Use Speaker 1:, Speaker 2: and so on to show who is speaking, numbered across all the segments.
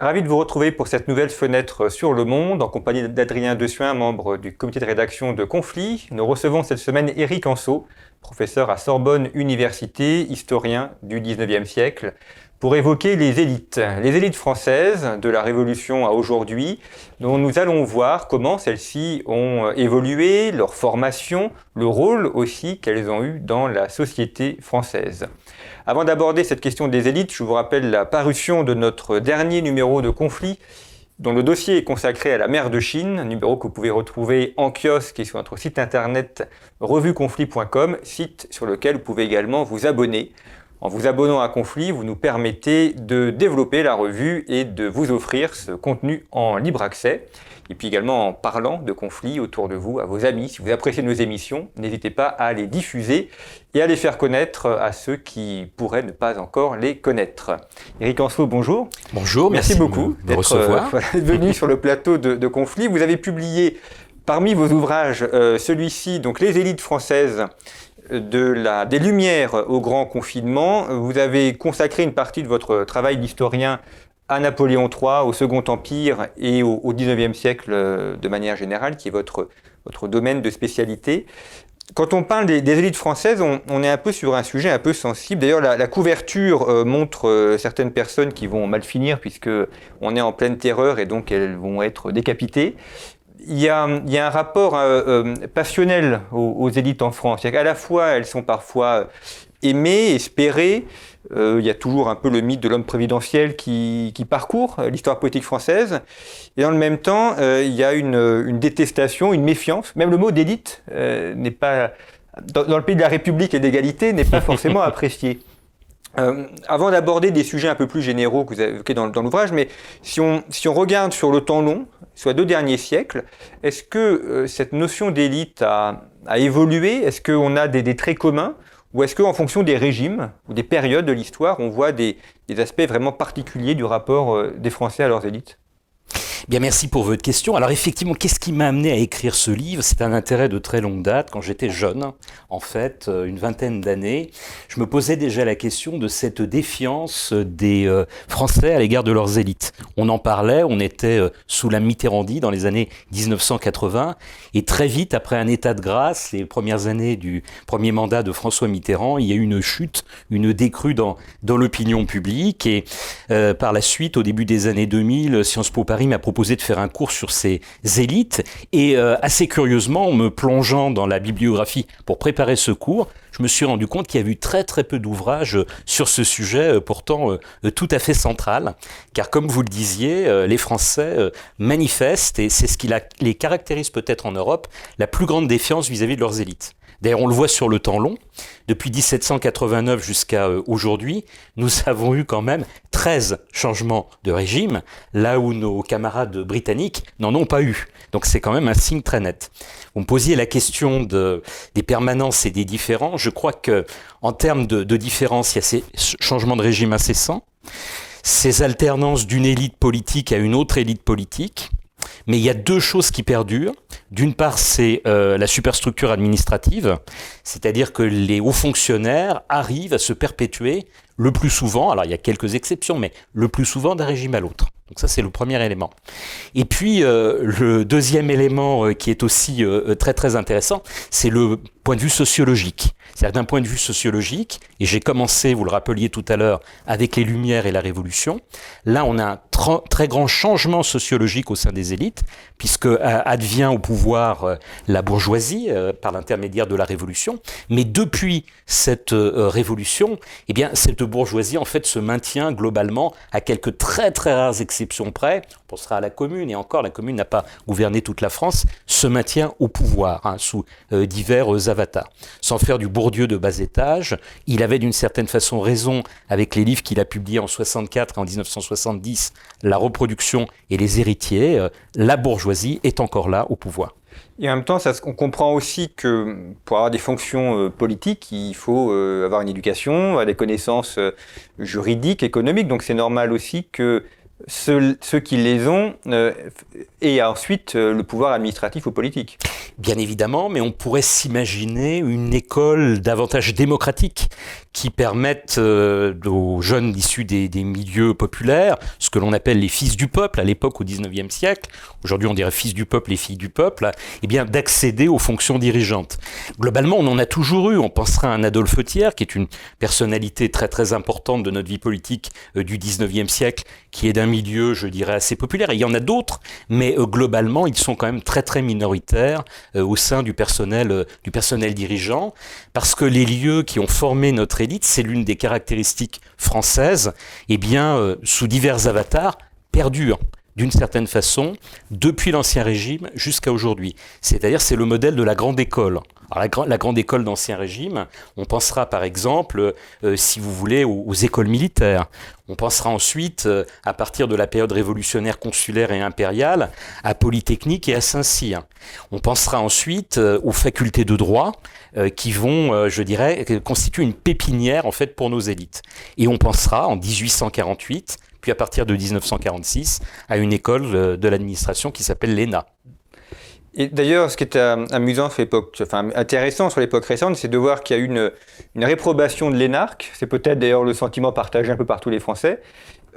Speaker 1: Ravi de vous retrouver pour cette nouvelle fenêtre sur le monde en compagnie d'Adrien Dessuin, membre du comité de rédaction de Conflit. Nous recevons cette semaine Éric Anceau, professeur à Sorbonne Université, historien du 19e siècle, pour évoquer les élites, les élites françaises de la Révolution à aujourd'hui, dont nous allons voir comment celles-ci ont évolué, leur formation, le rôle aussi qu'elles ont eu dans la société française. Avant d'aborder cette question des élites, je vous rappelle la parution de notre dernier numéro de conflit dont le dossier est consacré à la mer de Chine, numéro que vous pouvez retrouver en kiosque et sur notre site internet revueconflit.com, site sur lequel vous pouvez également vous abonner. En vous abonnant à Conflit, vous nous permettez de développer la revue et de vous offrir ce contenu en libre accès et puis également en parlant de conflits autour de vous, à vos amis. Si vous appréciez nos émissions, n'hésitez pas à les diffuser et à les faire connaître à ceux qui pourraient ne pas encore les connaître. Éric Anceau, bonjour.
Speaker 2: Bonjour,
Speaker 1: merci, beaucoup d'être euh, venu sur le plateau de, de Conflit. Vous avez publié parmi vos ouvrages euh, celui-ci, donc Les élites françaises de la, des Lumières au grand confinement. Vous avez consacré une partie de votre travail d'historien à Napoléon III, au Second Empire et au, XIXe siècle euh, de manière générale, qui est votre, votre domaine de spécialité. Quand on parle des, élites françaises, on, est un peu sur un sujet un peu sensible. D'ailleurs, la, couverture euh, montre euh, certaines personnes qui vont mal finir puisque on est en pleine terreur et donc elles vont être décapitées. Il y a, un rapport passionnel aux, élites en France. À la fois, elles sont parfois aimées, espérées, euh, il y a toujours un peu le mythe de l'homme prévidentiel qui, parcourt euh, l'histoire politique française. Et dans le même temps, euh, il y a une, détestation, une méfiance. Même le mot d'élite n'est pas, dans, le pays de la République et d'égalité, n'est pas forcément apprécié. avant d'aborder des sujets un peu plus généraux que vous avez évoqués dans, l'ouvrage, mais si on, si on regarde sur le temps long, soit deux derniers siècles, est-ce que cette notion d'élite a, évolué? Est-ce qu'on a des traits communs? Ou est-ce qu'en fonction des régimes ou des périodes de l'histoire, on voit des, des, aspects vraiment particuliers du rapport euh, des Français à leurs élites?
Speaker 2: Bien, merci pour votre question. Alors effectivement, qu'est-ce qui m'a amené à écrire ce livre? C'est un intérêt de très longue date. Quand j'étais jeune, en fait, euh, une vingtaine d'années, je me posais déjà la question de cette défiance des euh, Français à l'égard de leurs élites. On en parlait, on était euh, sous la Mitterrandie dans les années 1980, et très vite, après un état de grâce, les premières années du premier mandat de François Mitterrand, il y a eu une chute, une décrue dans, dans l'opinion publique, et par la suite, au début des années 2000, Sciences Po Paris m'a proposé proposé de faire un cours sur ces élites. Et euh, assez curieusement, en me plongeant dans la bibliographie pour préparer ce cours, je me suis rendu compte qu'il y a eu très très peu d'ouvrages sur ce sujet, euh, pourtant euh, tout à fait central. Car comme vous le disiez, les Français manifestent, et c'est ce qui les caractérise peut-être en Europe, la plus grande défiance vis-à-vis -vis de leurs élites. D'ailleurs, on le voit sur le temps long. Depuis 1789 jusqu'à euh, aujourd'hui, nous avons eu quand même 13 changements de régime, là où nos camarades britanniques n'en ont pas eu. Donc c'est quand même un signe très net. Vous me posiez la question de, des permanences et des différences. Je crois que en termes de, de il y a ces changements de régime incessants, ces alternances d'une élite politique à une autre élite politique, mais il y a deux choses qui perdurent. D'une part, c'est euh, la superstructure administrative, c'est-à-dire que les hauts fonctionnaires arrivent à se perpétuer le plus souvent, alors il y a quelques exceptions, mais le plus souvent d'un régime à l'autre. Donc ça, c'est le premier élément. Et puis, euh, le deuxième élément euh, qui est aussi très très intéressant, c'est le point de vue sociologique. C'est-à-dire d'un point de vue sociologique, et j'ai commencé, vous le rappeliez tout à l'heure, avec les Lumières et la Révolution, là on a un très grand changement sociologique au sein des élites, puisque euh, advient au pouvoir euh, la bourgeoisie euh, par l'intermédiaire de la Révolution, mais depuis cette Révolution, eh bien cette bourgeoisie en fait se maintient globalement à quelques très très rares exceptions près, pensera à la Commune, et encore la Commune n'a pas gouverné toute la France, se maintient au pouvoir hein, sous divers avatars. Sans faire du Bourdieu de bas étage, il avait d'une certaine façon raison avec les livres qu'il a publiés en 64 et en 1970, La reproduction et les héritiers, euh, la bourgeoisie est encore là au pouvoir.
Speaker 1: Et en même temps, on comprend aussi que pour avoir des fonctions euh, politiques, il faut euh, avoir une éducation, des connaissances juridiques, économiques. Donc c'est normal aussi que ceux, qui les ont et ensuite le pouvoir administratif ou politique.
Speaker 2: Bien évidemment, mais on pourrait s'imaginer une école davantage démocratique qui permette euh, aux jeunes issus des, milieux populaires, ce que l'on appelle les fils du peuple à l'époque au 19e siècle, aujourd'hui on dirait fils du peuple et filles du peuple, eh bien d'accéder aux fonctions dirigeantes. Globalement, on en a toujours eu. On pensera à un Adolphe Thiers, qui est une personnalité très très importante de notre vie politique euh, du 19e siècle, qui est d'un je dirais, assez populaire. Il y en a d'autres, mais euh, globalement, ils sont quand même très très minoritaires au sein du personnel, du personnel dirigeant, parce que les lieux qui ont formé notre c'est l'une des caractéristiques françaises, eh bien, euh, sous divers avatars, perdure d'une certaine façon depuis l'Ancien Régime jusqu'à aujourd'hui. C'est-à-dire c'est le modèle de la grande école. La, grande école d'Ancien Régime, on pensera par exemple, euh, si vous voulez, aux, écoles militaires. On pensera ensuite, euh, à partir de la période révolutionnaire consulaire et impériale, à Polytechnique et à Saint-Cyr. On pensera ensuite aux facultés de droit, euh, qui vont, euh, je dirais, constituer une pépinière en fait pour nos élites. Et on pensera en 1848, puis à partir de 1946, à une école euh, de l'administration qui s'appelle l'ENA.
Speaker 1: Et d'ailleurs, ce qui est amusant sur l'époque, enfin intéressant sur l'époque récente, c'est de voir qu'il y a eu une, une réprobation de l'énarque. C'est peut-être d'ailleurs le sentiment partagé un peu par tous les Français.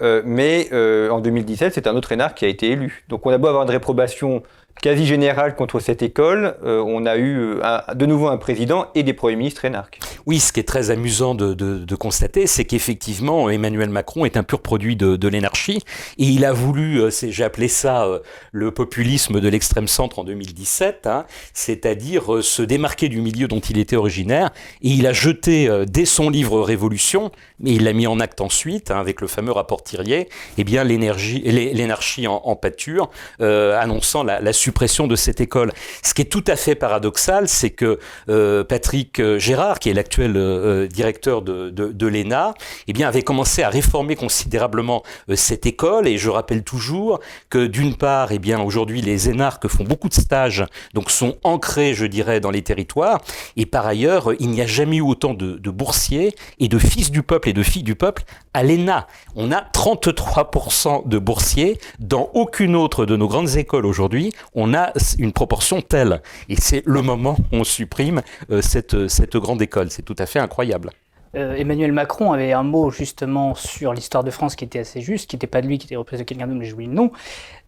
Speaker 1: mais en 2017, c'est un autre énarque qui a été élu. Donc on a beau avoir une réprobation quasi générale contre cette école, euh, on a eu euh, de nouveau un président et des premiers ministres énarques.
Speaker 2: Oui, ce qui est très amusant de, constater, c'est qu'effectivement, Emmanuel Macron est un pur produit de, l'énarchie, et il a voulu, euh, j'ai appelé ça le populisme de l'extrême centre en 2017, hein, c'est-à-dire se démarquer du milieu dont il était originaire, et il a jeté dès son livre Révolution, mais il l'a mis en acte ensuite, hein, avec le fameux rapport Thirier, eh bien l'énarchie en, pâture, annonçant la, la suppression de cette école. Ce qui est tout à fait paradoxal, c'est que euh, Patrick euh, Gérard, qui est l'actuel euh, directeur de, l'ENA, eh bien, avait commencé à réformer considérablement cette école. Et je rappelle toujours que d'une part, eh bien, aujourd'hui, les énarques font beaucoup de stages, donc sont ancrés, je dirais, dans les territoires. Et par ailleurs, il n'y a jamais eu autant de, de boursiers et de fils du peuple et de filles du peuple à l'ENA. On a 33% de boursiers dans aucune autre de nos grandes écoles aujourd'hui on a une proportion telle. Et c'est le moment où on supprime euh, cette, cette grande école. C'est tout à fait incroyable.
Speaker 3: Euh, Emmanuel Macron avait un mot justement sur l'histoire de France qui était assez juste, qui n'était pas de lui, qui était représenté quelqu'un d'autre, mais j'oublie le nom.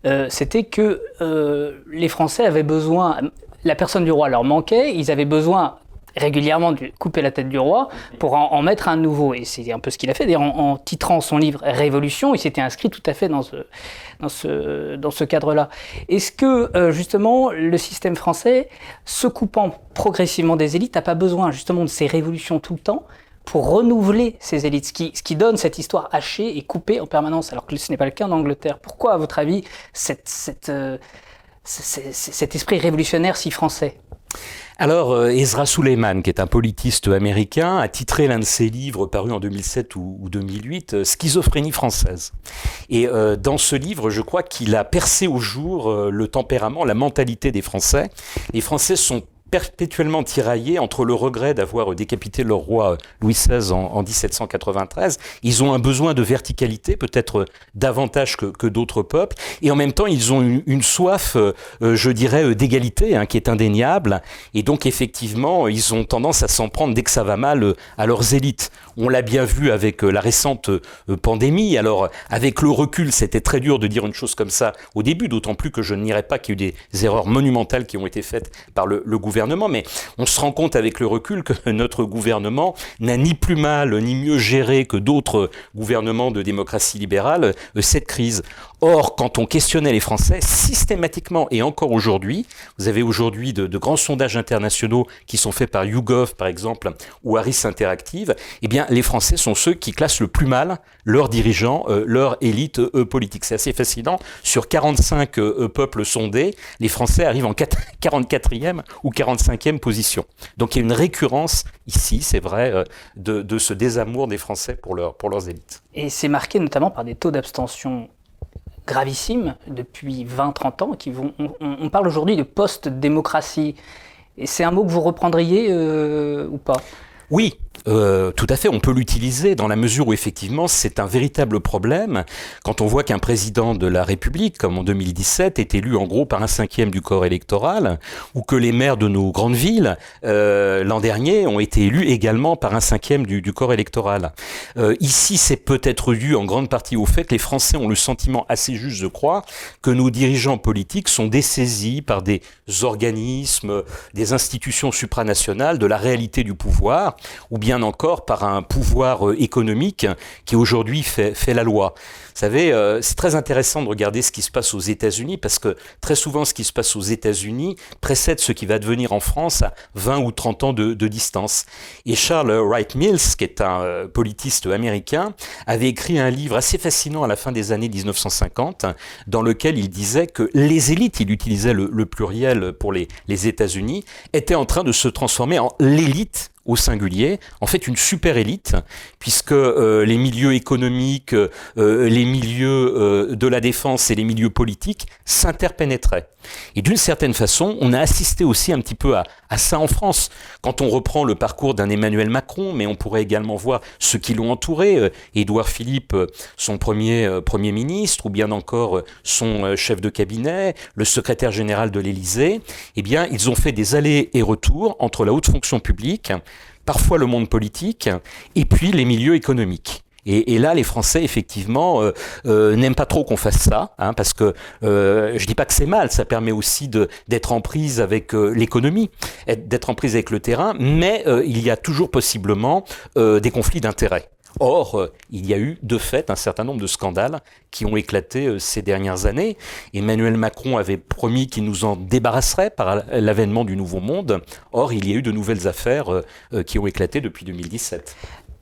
Speaker 3: Euh, c'était que les Français avaient besoin, la personne du roi leur manquait, ils avaient besoin régulièrement couper la tête du roi pour en, mettre un nouveau. Et c'est un peu ce qu'il a fait. D'ailleurs, en, titrant son livre Révolution, il s'était inscrit tout à fait dans ce, dans ce, dans ce cadre-là. Est-ce que, euh, justement, le système français, se coupant progressivement des élites, n'a pas besoin, justement, de ces révolutions tout le temps pour renouveler ces élites, ce qui, ce qui donne cette histoire hachée et coupée en permanence, alors que ce n'est pas le cas en Angleterre. Pourquoi, à votre avis, cette, cette, euh, cet esprit révolutionnaire si français?
Speaker 2: Alors, euh, Ezra Suleiman, qui est un politiste américain, a titré l'un de ses livres paru en 2007 ou 2008, euh, Schizophrénie française. Et euh, dans ce livre, je crois qu'il a percé au jour le tempérament, la mentalité des Français. Les Français sont perpétuellement tiraillés entre le regret d'avoir décapité leur roi Louis XVI en, 1793. Ils ont un besoin de verticalité, peut-être davantage que, d'autres peuples, et en même temps, ils ont une, soif, euh, je dirais, d'égalité, hein, qui est indéniable, et donc effectivement, ils ont tendance à s'en prendre dès que ça va mal euh, à leurs élites. On l'a bien vu avec euh, la récente pandémie. Alors, avec le recul, c'était très dur de dire une chose comme ça au début, d'autant plus que je n'irais pas qu'il y a eu des erreurs monumentales qui ont été faites par le gouvernement mais on se rend compte avec le recul que notre gouvernement n'a ni plus mal ni mieux géré que d'autres gouvernements de démocratie libérale euh, cette crise. Or, quand on questionnait les Français, systématiquement et encore aujourd'hui, vous avez aujourd'hui de, grands sondages internationaux qui sont faits par YouGov par exemple ou Harris Interactive, eh bien les Français sont ceux qui classent le plus mal leurs dirigeants, euh, leur élite euh, politique. C'est assez fascinant. Sur 45 peuples sondés, les Français arrivent en 44e ou 40 cinquième position. Donc il y a une récurrence ici, c'est vrai, euh, de, ce désamour des Français pour, pour leurs élites.
Speaker 3: Et c'est marqué notamment par des taux d'abstention gravissimes depuis 20-30 ans. Qui vont, on, parle aujourd'hui de post-démocratie. Et c'est un mot que vous reprendriez euh, ou pas?
Speaker 2: Oui, euh, tout à fait, on peut l'utiliser dans la mesure où effectivement c'est un véritable problème quand on voit qu'un président de la République, comme en 2017, est élu en gros par un cinquième du corps électoral, ou que les maires de nos grandes villes euh, l'an dernier ont été élus également par un cinquième du, corps électoral. Euh, ici, c'est peut-être dû en grande partie au fait que les Français ont le sentiment assez juste, je crois, que nos dirigeants politiques sont dessaisis par des organismes, des institutions supranationales de la réalité du pouvoir, ou bien bien encore par un pouvoir euh, économique qui aujourd'hui fait, la loi. Vous savez, euh, c'est très intéressant de regarder ce qui se passe aux États-Unis parce que très souvent ce qui se passe aux États-Unis précède ce qui va devenir en France à 20 ou 30 ans de, distance. Et Charles Wright Mills, qui est un euh, politiste américain, avait écrit un livre assez fascinant à la fin des années 1950 dans lequel il disait que les élites, il utilisait le, pluriel pour les États-Unis, étaient en train de se transformer en l'élite au singulier, en fait une super élite, puisque euh, les milieux économiques, euh, les milieux euh, de la défense et les milieux politiques s'interpénétraient. Et d'une certaine façon, on a assisté aussi un petit peu à, ça en France. Quand on reprend le parcours d'un Emmanuel Macron, mais on pourrait également voir ceux qui l'ont entouré, Édouard Philippe, son premier Premier ministre, ou bien encore son chef de cabinet, le secrétaire général de l'Élysée, eh bien, ils ont fait des allers et retours entre la haute fonction publique, parfois le monde politique, et puis les milieux économiques. Et, là, les Français, effectivement, euh, euh, n'aiment pas trop qu'on fasse ça, hein, parce que euh, je dis pas que c'est mal, ça permet aussi d'être en prise avec euh, l'économie, d'être en prise avec le terrain, mais il y a toujours possiblement des conflits d'intérêts. Or, il y a eu de fait un certain nombre de scandales qui ont éclaté ces dernières années. Emmanuel Macron avait promis qu'il nous en débarrasserait par l'avènement du Nouveau Monde. Or, il y a eu de nouvelles affaires qui ont éclaté depuis 2017.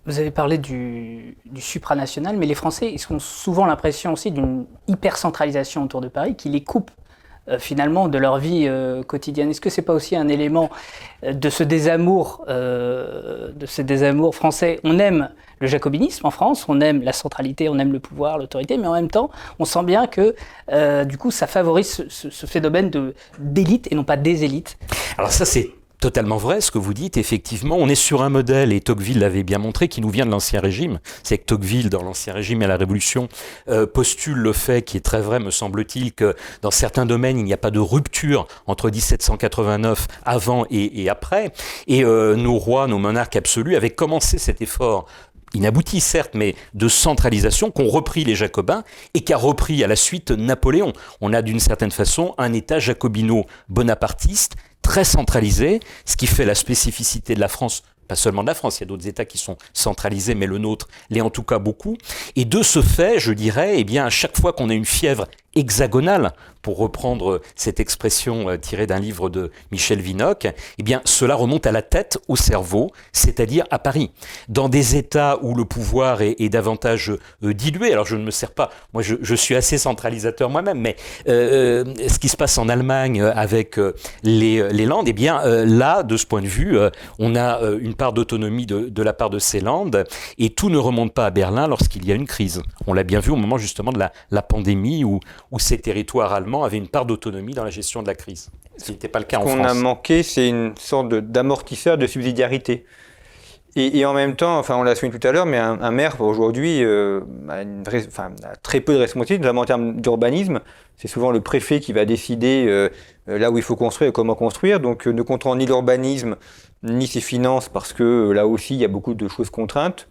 Speaker 3: Vous avez parlé du, supranational, mais les Français ils ont souvent l'impression aussi d'une hyper-centralisation autour de Paris qui les coupe euh, finalement de leur vie euh, quotidienne. Est-ce que c'est pas aussi un élément de ce désamour, euh, de ce désamour français? On aime le jacobinisme en France, on aime la centralité, on aime le pouvoir, l'autorité, mais en même temps, on sent bien que euh, du coup, ça favorise ce phénomène d'élite et non pas des élites.
Speaker 2: Alors ça, c'est totalement vrai ce que vous dites. Effectivement, on est sur un modèle, et Tocqueville l'avait bien montré, qui nous vient de l'Ancien Régime. C'est que Tocqueville, dans l'Ancien Régime et la Révolution, euh, postule le fait, qui est très vrai, me semble-t-il, que dans certains domaines, il n'y a pas de rupture entre 1789 avant et, et après. Et euh, nos rois, nos monarques absolus avaient commencé cet effort inabouti certes, mais de centralisation qu'ont repris les Jacobins et qu'a repris à la suite Napoléon. On a d'une certaine façon un État jacobino-bonapartiste très centralisé, ce qui fait la spécificité de la France pas seulement de la France, il y a d'autres États qui sont centralisés, mais le nôtre l'est en tout cas beaucoup. Et de ce fait, je dirais, eh bien, à chaque fois qu'on a une fièvre hexagonale, pour reprendre cette expression euh, tirée d'un livre de Michel Vinocq, eh bien, cela remonte à la tête, au cerveau, c'est-à-dire à Paris. Dans des États où le pouvoir est, davantage euh, dilué, alors je ne me sers pas, moi je, suis assez centralisateur moi-même, mais euh, ce qui se passe en Allemagne avec les, Landes, eh bien, là, de ce point de vue, on a une part d'autonomie de, de la part de ces Landes, et tout ne remonte pas à Berlin lorsqu'il y a une crise. On l'a bien vu au moment justement de la, la pandémie où, où ces territoires allemands avaient une part d'autonomie dans la gestion de la crise. Ce n'était pas le cas
Speaker 1: Ce
Speaker 2: en France.
Speaker 1: Ce qu'on a manqué, c'est une sorte d'amortisseur de, de, subsidiarité. Et, et, en même temps, enfin, on l'a souligné tout à l'heure, mais un, un maire aujourd'hui euh, a, une, enfin, a, très peu de responsabilités, notamment en termes d'urbanisme. C'est souvent le préfet qui va décider euh, là où il faut construire et comment construire. Donc, euh, ne contrôlant ni l'urbanisme ni ses finances, parce que euh, là aussi, il y a beaucoup de choses contraintes.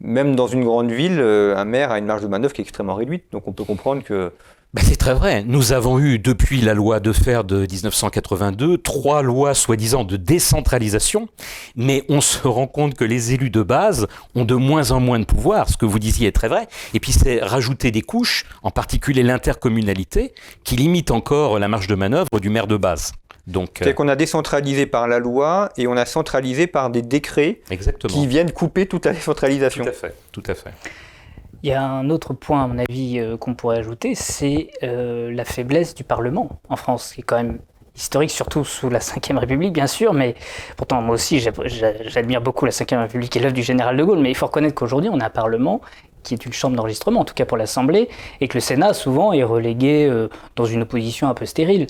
Speaker 1: Même dans une grande ville, euh, un maire a une marge de manœuvre qui est extrêmement réduite. Donc, on peut comprendre que
Speaker 2: ben c'est très vrai. Nous avons eu, depuis la loi de fer de 1982, trois lois soi-disant de décentralisation, mais on se rend compte que les élus de base ont de moins en moins de pouvoir, ce que vous disiez est très vrai, et puis c'est rajouter des couches, en particulier l'intercommunalité, qui limite encore la marge de manœuvre du maire de base.
Speaker 1: Donc, c'est euh... qu'on a décentralisé par la loi et on a centralisé par des décrets
Speaker 2: Exactement.
Speaker 1: qui viennent couper toute la décentralisation.
Speaker 2: Tout à fait, tout à fait.
Speaker 3: Il y a un autre point, à mon avis, euh, qu'on pourrait ajouter, c'est euh, la faiblesse du Parlement en France, qui est quand même historique, surtout sous la Ve République, bien sûr, mais pourtant, moi aussi, j'admire beaucoup la Ve République et l'œuvre du général de Gaulle, mais il faut reconnaître qu'aujourd'hui, on a un Parlement qui est une chambre d'enregistrement, en tout cas pour l'Assemblée, et que le Sénat souvent est relégué euh, dans une opposition un peu stérile.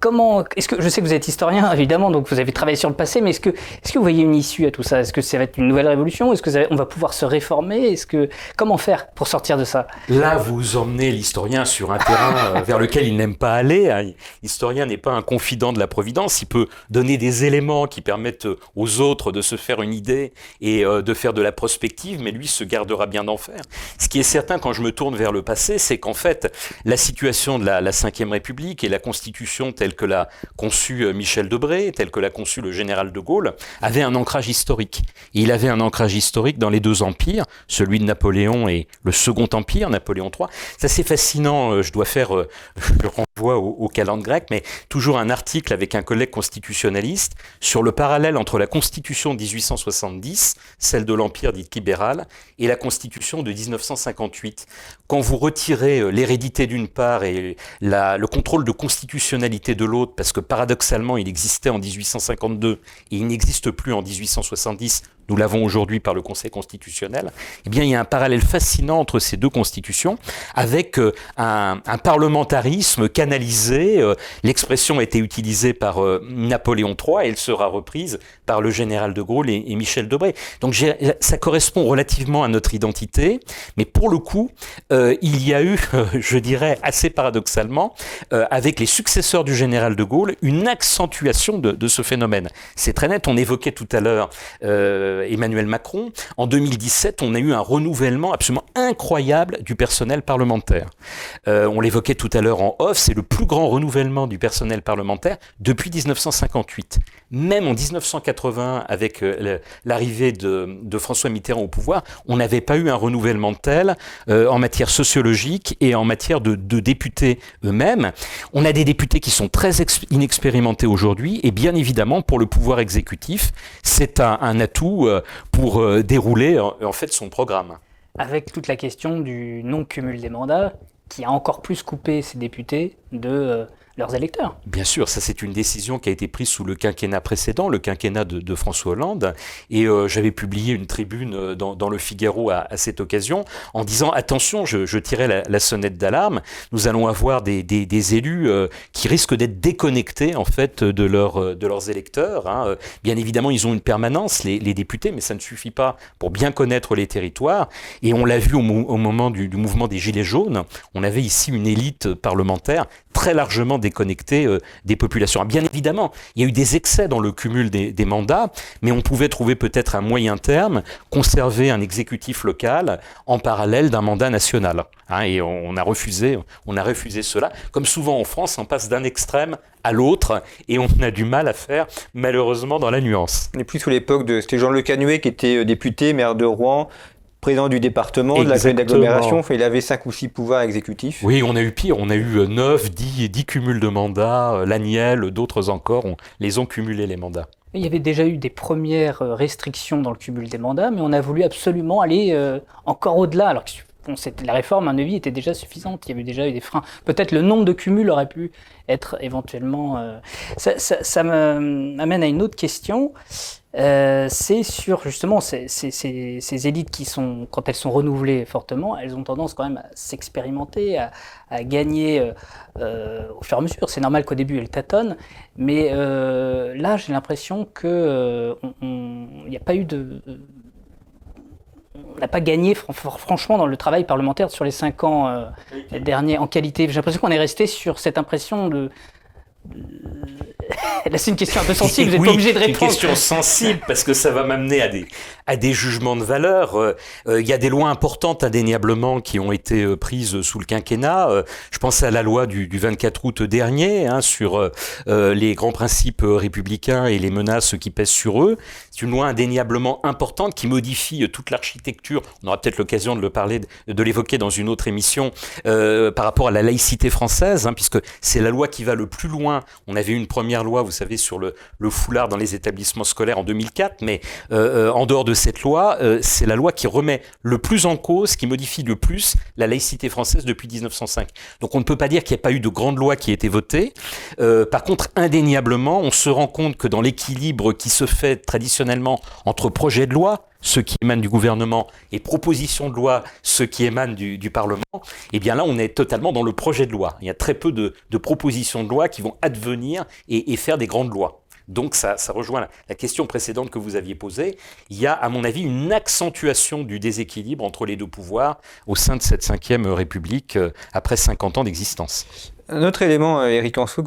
Speaker 3: comment, est-ce que je sais que vous êtes historien évidemment, donc vous avez travaillé sur le passé, mais est-ce que, est-ce que vous voyez une issue à tout ça? Est-ce que ça va être une nouvelle révolution? Est-ce que on va pouvoir se réformer? Est-ce que comment faire pour sortir de ça?
Speaker 2: Là, vous emmenez l'historien sur un terrain euh, vers lequel il n'aime pas aller. Hein. L'historien n'est pas un confident de la providence. Il peut donner des éléments qui permettent aux autres de se faire une idée et euh, de faire de la prospective, mais lui se gardera bien d'en faire. Ce qui est certain quand je me tourne vers le passé, c'est qu'en fait, la situation de la, la Ve République et la Constitution telle que l'a conçue euh, Michel Debré, telle que l'a conçue le général de Gaulle, avait un ancrage historique. Il avait un ancrage historique dans les deux empires, celui de Napoléon et le Second Empire, Napoléon III. C'est assez fascinant, euh, je dois faire, euh, je renvoie au, au calendrier grec, mais toujours un article avec un collègue constitutionnaliste sur le parallèle entre la Constitution de 1870, celle de l'Empire dite libérale, et la Constitution de 1958. Quand vous retirez euh, l'hérédité d'une part et le contrôle de constitutionnalité de l'autre, parce que paradoxalement il existait en 1852 et il n'existe plus en 1870, nous l'avons aujourd'hui par le Conseil constitutionnel, eh bien, il y a un parallèle fascinant entre ces deux constitutions, avec euh, un, parlementarisme canalisé. Euh, l'expression a été utilisée par Napoléon III et elle sera reprise par le général de Gaulle et, et Michel Debré. Donc, ça correspond relativement à notre identité, mais pour le coup, euh, il y a eu, euh, je dirais assez paradoxalement, euh, avec les successeurs du général de Gaulle, une accentuation de, de ce phénomène. C'est très net, on évoquait tout à l'heure Emmanuel Macron. En 2017, on a eu un renouvellement absolument incroyable du personnel parlementaire. on l'évoquait tout à l'heure en off, c'est le plus grand renouvellement du personnel parlementaire depuis 1958. Même en 1980, avec l'arrivée de, François Mitterrand au pouvoir, on n'avait pas eu un renouvellement tel euh, en matière sociologique et en matière de, députés eux-mêmes. On a des députés qui sont très inexpérimentés aujourd'hui et bien évidemment pour le pouvoir exécutif, c'est un, atout euh, pour euh, dérouler en fait son programme.
Speaker 3: Avec toute la question du non-cumul des mandats qui a encore plus coupé ces députés de leurs électeurs.
Speaker 2: Bien sûr, ça c'est une décision qui a été prise sous le quinquennat précédent, le quinquennat de, François Hollande, et euh, j'avais publié une tribune euh, dans, le Figaro à, cette occasion en disant attention, je, tirais la, sonnette d'alarme, nous allons avoir des, élus euh, qui risquent d'être déconnectés en fait de, leur, de leurs électeurs. Hein. Bien évidemment, ils ont une permanence, les, députés, mais ça ne suffit pas pour bien connaître les territoires, et on l'a vu au, moment du, du mouvement des Gilets jaunes, on avait ici une élite parlementaire très largement déconnecté euh, des populations. bien évidemment, il y a eu des excès dans le cumul des, mandats, mais on pouvait trouver peut-être un moyen terme, conserver un exécutif local en parallèle d'un mandat national. Hein, et on, a refusé, on a refusé cela. Comme souvent en France, on passe d'un extrême à l'autre et on a du mal à faire, malheureusement, dans la nuance.
Speaker 1: On n'est plus sous l'époque de. C'était Jean Le Canuet qui était euh, député, maire de Rouen, président du département, de la zone d'agglomération, il avait 5 ou 6 pouvoirs exécutifs.
Speaker 2: Oui, on a eu pire, on a eu 9, 10, 10 cumuls de mandats, euh, l'Aniel, d'autres encore, on, les ont cumulés les mandats.
Speaker 3: Il y avait déjà eu des premières euh, restrictions dans le cumul des mandats, mais on a voulu absolument aller euh, encore au-delà. Alors bon, la réforme, à un avis, était déjà suffisante. Il y avait déjà eu des freins. Peut-être le nombre de cumuls aurait pu être éventuellement. Ça, ça, ça m'amène à une autre question. Euh, c'est sur justement ces, élites qui sont, quand elles sont renouvelées fortement, elles ont tendance quand même à s'expérimenter, à, gagner euh, euh, au fur et à mesure. C'est normal qu'au début elles tâtonnent, mais là j'ai l'impression qu'il n'y a pas eu de. On n'a pas gagné franchement dans le travail parlementaire sur les cinq ans derniers en qualité. J'ai l'impression qu'on est resté sur cette impression de, c'est une question un peu sensible, vous n'êtes pas obligé de répondre.
Speaker 2: une question sensible parce que ça va m'amener à des, à des jugements de valeur. Euh, euh, il y a des lois importantes indéniablement qui ont été euh, prises sous le quinquennat. je pense à la loi du, du 24 août dernier hein, sur les grands principes républicains et les menaces qui pèsent sur eux. C'est une loi indéniablement importante qui modifie toute l'architecture. On aura peut-être l'occasion de le parler, de l'évoquer dans une autre émission par rapport à la laïcité française, hein, puisque c'est la loi qui va le plus loin. On avait une première loi, vous savez, sur le, foulard dans les établissements scolaires en 2004, mais en dehors de cette loi, euh, c'est la loi qui remet le plus en cause, qui modifie le plus la laïcité française depuis 1905. Donc on ne peut pas dire qu'il n'y a pas eu de grande loi qui ait été votée. Euh, par contre, indéniablement, on se rend compte que dans l'équilibre qui se fait traditionnellement entre projet de loi, ceux qui émanent du gouvernement, et propositions de loi, ceux qui émanent du, Parlement, eh bien là, on est totalement dans le projet de loi. Il y a très peu de, propositions de loi qui vont advenir et faire des grandes lois. Donc ça, rejoint la, question précédente que vous aviez posée. Il y a, à mon avis, une accentuation du déséquilibre entre les deux pouvoirs au sein de cette cinquième République euh, après 50 ans d'existence.
Speaker 1: Un autre élément, euh, Éric Anso,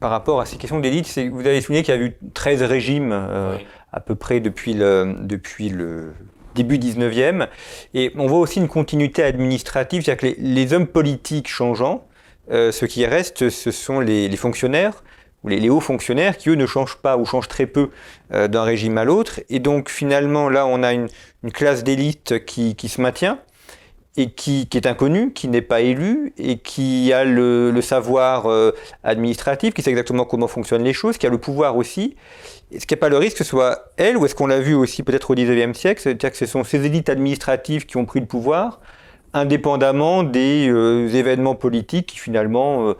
Speaker 1: par rapport à ces questions d'élite, c'est que vous avez souligné qu'il y a eu 13 régimes euh, à peu près depuis le, début 19e. Et on voit aussi une continuité administrative, c'est-à-dire que les, hommes politiques changeant, ce qui reste, ce sont les fonctionnaires ou les, hauts fonctionnaires qui, eux, ne changent pas ou changent très peu euh, d'un régime à l'autre. Et donc, finalement, là, on a une, classe d'élite qui, se maintient et qui, est inconnue, qui n'est pas élue et qui a le, savoir euh, administratif, qui sait exactement comment fonctionnent les choses, qui a le pouvoir aussi. Est-ce qu'il n'y a pas le risque que ce soit elle, ou est-ce qu'on l'a vu aussi peut-être au XIXe siècle, c'est-à-dire que ce sont ces élites administratives qui ont pris le pouvoir, indépendamment des euh, événements politiques qui finalement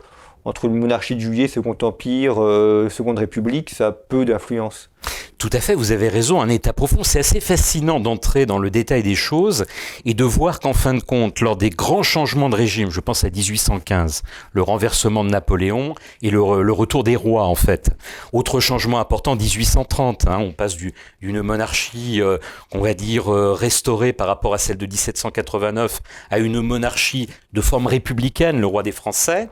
Speaker 1: entre une monarchie de juillet, Second Empire, euh, Seconde République, ça a peu d'influence.
Speaker 2: Tout à fait, vous avez raison, un état profond. C'est assez fascinant d'entrer dans le détail des choses et de voir qu'en fin de compte, lors des grands changements de régime, je pense à 1815, le renversement de Napoléon et le, retour des rois en fait. Autre changement important, 1830, hein, on passe d'une monarchie, euh, on va dire, euh, restaurée par rapport à celle de 1789 à une monarchie de forme républicaine, le roi des Français.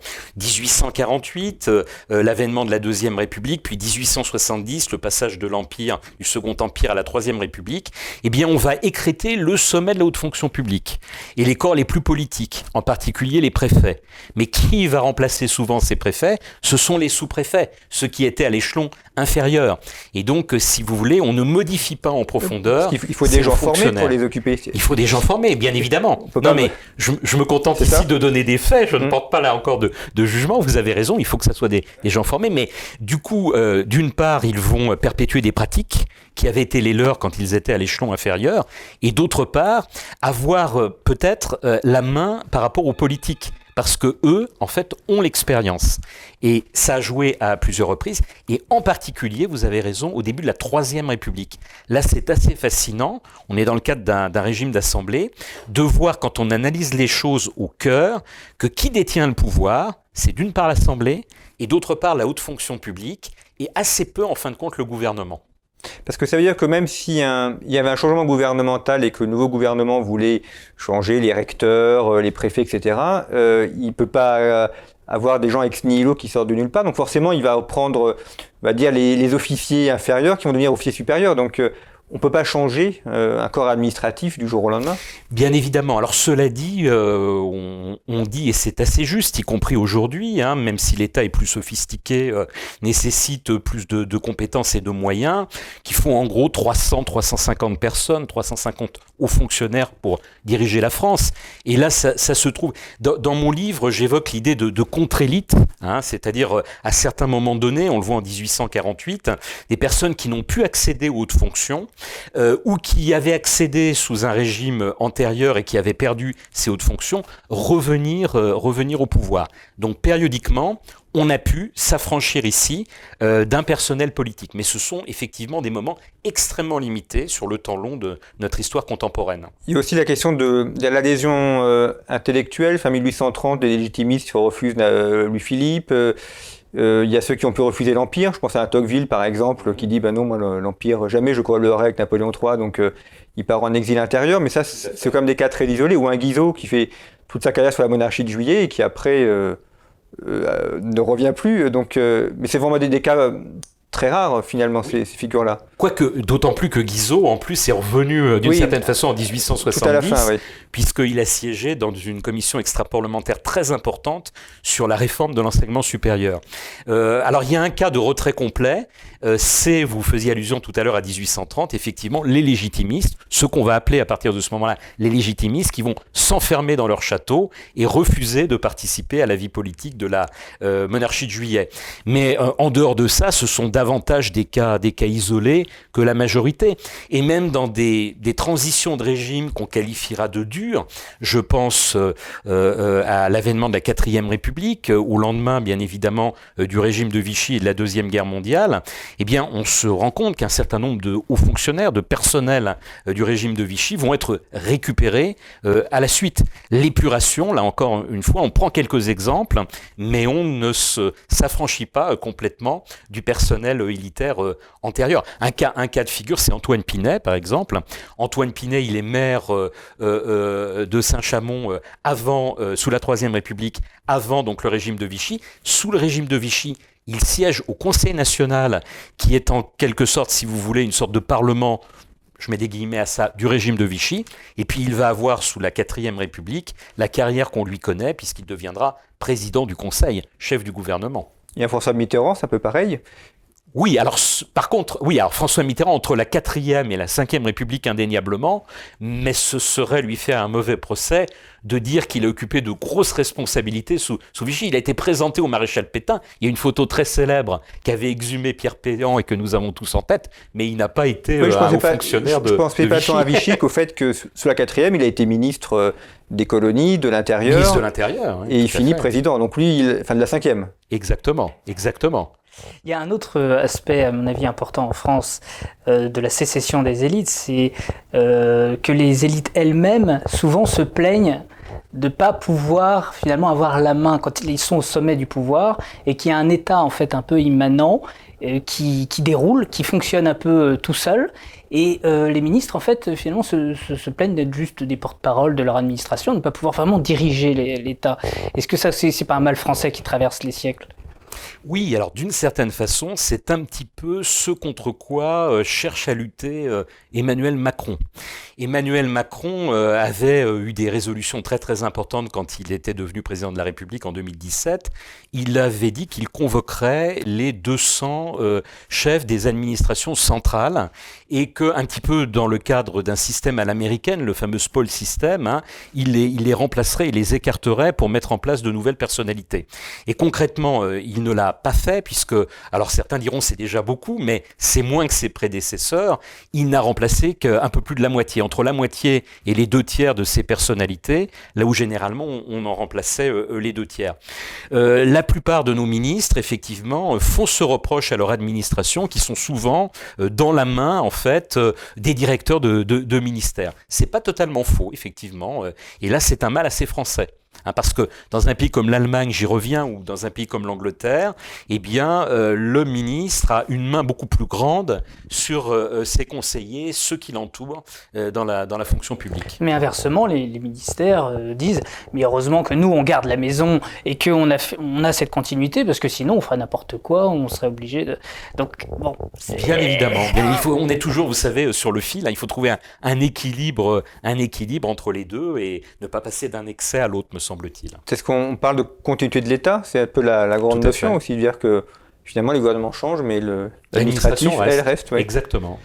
Speaker 2: 1848, euh, l'avènement de la Deuxième République, puis 1870, le passage de l'Empire, du Second Empire à la Troisième République, eh bien, on va écréter le sommet de la haute fonction publique et les corps les plus politiques, en particulier les préfets. Mais qui va remplacer souvent ces préfets? Ce sont les sous-préfets, ceux qui étaient à l'échelon inférieur. Et donc, si vous voulez, on ne modifie pas en profondeur.
Speaker 1: Il faut des gens formés pour les occuper.
Speaker 2: Il faut des gens formés, bien évidemment. Non, mais je, me contente ici de donner des faits. Je ne mmh. porte pas là encore de, jugement. Vous avez raison. Il faut que ça soit des, gens formés. Mais du coup, euh, d'une part, ils vont perpétuer des pratiques qui avaient été les leurs quand ils étaient à l'échelon inférieur, et d'autre part, avoir euh, peut-être euh, la main par rapport aux politiques parce que eux, en fait, ont l'expérience. Et ça a joué à plusieurs reprises, et en particulier, vous avez raison, au début de la Troisième République. Là, c'est assez fascinant, on est dans le cadre d'un régime d'assemblée, de voir, quand on analyse les choses au cœur, que qui détient le pouvoir, c'est d'une part l'Assemblée, et d'autre part la haute fonction publique, et assez peu en fin de compte le gouvernement.
Speaker 1: Parce que ça veut dire que même s'il y avait un changement gouvernemental et que le nouveau gouvernement voulait changer les recteurs, euh, les préfets, etc., euh, il ne peut pas euh, avoir des gens ex nihilo qui sortent de nulle part. Donc forcément, il va prendre, on va dire, les, les officiers inférieurs qui vont devenir officiers supérieurs. Donc on ne peut pas changer euh, un corps administratif du jour au lendemain?
Speaker 2: Bien évidemment. Alors cela dit, euh, on, dit, et c'est assez juste, y compris aujourd'hui, hein, même si l'État est plus sophistiqué, euh, nécessite plus de, compétences et de moyens, qu'il faut en gros 300, 350 personnes, 350 hauts fonctionnaires pour diriger la France. Et là, ça, se trouve... Dans, mon livre, j'évoque l'idée de, contre-élite, hein, c'est-à-dire à certains moments donnés, on le voit en 1848, des personnes qui n'ont pu accéder aux hautes fonctions, euh, ou qui avaient accédé sous un régime antérieur et qui avaient perdu ces hautes fonctions, revenir, euh, revenir au pouvoir. Donc périodiquement, on a pu s'affranchir ici euh, d'un personnel politique. Mais ce sont effectivement des moments extrêmement limités sur le temps long de notre histoire contemporaine.
Speaker 1: Il y a aussi la question de, l'adhésion intellectuelle, fin 1830, des légitimistes refusent Louis-Philippe. Euh, il y a ceux qui ont pu refuser l'Empire. Je pense à un Tocqueville, par exemple, qui dit ben non, moi, l'Empire, jamais je collaborerai avec Napoléon III. Donc, euh, il part en exil intérieur. Mais ça, c'est comme des cas très isolés. Ou un Guizot qui fait toute sa carrière sur la monarchie de Juillet et qui après euh, ne revient plus. Donc, mais c'est vraiment des, des cas très rares finalement ces, figures-là.
Speaker 2: Quoique, d'autant plus que Guizot, en plus, est revenu d'une certaine façon en 1870. Tout à la fin, oui puisqu'il a siégé dans une commission extra-parlementaire très importante sur la réforme de l'enseignement supérieur. Euh, alors il y a un cas de retrait complet, euh, c'est, vous faisiez allusion tout à l'heure à 1830, effectivement, les légitimistes, ce qu'on va appeler à partir de ce moment-là les légitimistes, qui vont s'enfermer dans leur château et refuser de participer à la vie politique de la euh, monarchie de juillet. Mais en dehors de ça, ce sont d'abord davantage des cas, des cas isolés que la majorité. Et même dans des, des transitions de régime qu'on qualifiera de dures, je pense euh, euh, à l'avènement de la quatrième République, au lendemain, bien évidemment, du régime de Vichy et de la Deuxième Guerre mondiale, eh bien, on se rend compte qu'un certain nombre de hauts fonctionnaires, de personnel du régime de Vichy vont être récupérés à la suite. L'épuration, là encore une fois, on prend quelques exemples, mais on ne s'affranchit pas complètement du personnel militaire euh, antérieur. Un cas, de figure, c'est Antoine Pinet, par exemple. Antoine Pinet, il est maire euh, euh, de Saint-Chamond avant, sous la Troisième République, avant donc le régime de Vichy. Sous le régime de Vichy, il siège au Conseil national, qui est en quelque sorte, si vous voulez, une sorte de parlement je mets des guillemets à ça, du régime de Vichy, et puis il va avoir sous la quatrième République la carrière qu'on lui connaît, puisqu'il deviendra président du Conseil, chef du gouvernement.
Speaker 1: Il y a François Mitterrand, c'est un peu pareil.
Speaker 2: Oui, alors par contre, oui, alors François Mitterrand entre la quatrième et la cinquième République indéniablement, mais ce serait lui faire un mauvais procès de dire qu'il a occupé de grosses responsabilités sous, sous, Vichy. Il a été présenté au maréchal Pétain. Il y a une photo très célèbre qu'avait exhumé Pierre Péan et que nous avons tous en tête, mais il n'a pas été
Speaker 1: oui, euh, fonctionnaire de. Je ne pensais pas tant à Vichy qu'au fait que sous la quatrième, il a été ministre euh, des colonies, de l'intérieur.
Speaker 2: Ministre de l'intérieur.
Speaker 1: et il finit président. Donc lui, il, enfin de la cinquième.
Speaker 2: Exactement, exactement.
Speaker 3: Il y a un autre euh, aspect, à mon avis, important en France euh, de la sécession des élites, c'est euh, que les élites elles-mêmes souvent se plaignent de ne pas pouvoir finalement avoir la main quand ils sont au sommet du pouvoir et qu'il y a un État en fait un peu immanent qui, déroule, qui fonctionne un peu tout seul. Et les ministres, en fait, finalement, se, plaignent d'être juste des porte-parole de leur administration, de ne pas pouvoir vraiment diriger l'État. Est-ce que ça, c'est pas un mal français qui traverse les siècles?
Speaker 2: Oui, alors d'une certaine façon, c'est un petit peu ce contre quoi euh, cherche à lutter euh, Emmanuel Macron. Emmanuel Macron euh, avait eu des résolutions très très importantes quand il était devenu président de la République en 2017. Il avait dit qu'il convoquerait les 200 chefs des administrations centrales et que, un petit peu dans le cadre d'un système à l'américaine, le fameux Spall System, hein, il, les, il les remplacerait, il les écarterait pour mettre en place de nouvelles personnalités. Et concrètement, il ne l'a pas fait, puisque, alors certains diront c'est déjà beaucoup, mais c'est moins que ses prédécesseurs. Il n'a remplacé qu'un peu plus de la moitié, entre la moitié et les deux tiers de ses personnalités, là où généralement on en remplaçait euh, les deux tiers. Euh, la plupart de nos ministres, effectivement, font ce reproche à leur administration, qui sont souvent euh, dans la main, en fait, des directeurs de, de, de ministères. C'est pas totalement faux, effectivement, et là c'est un mal assez français. Hein, parce que dans un pays comme l'Allemagne, j'y reviens, ou dans un pays comme l'Angleterre, eh bien, euh, le ministre a une main beaucoup plus grande sur euh, euh, ses conseillers, ceux qui l'entourent dans, la, dans la fonction publique.
Speaker 3: Mais inversement, les, ministères disent, mais heureusement que nous, on garde la maison et qu'on a, on a cette continuité, parce que sinon, on ferait n'importe quoi, on serait obligé de...
Speaker 2: Donc, bon... Bien évidemment. il faut, on est toujours, vous savez, sur le fil, hein, il faut trouver un, un, équilibre, un équilibre entre les deux et ne pas passer d'un excès à l'autre, me semble-t-il.
Speaker 1: C'est ce qu'on parle de continuité de l'État, c'est un peu la, grande notion aussi, de dire que finalement les gouvernements changent, mais l'administratif, elle reste.
Speaker 2: Exactement.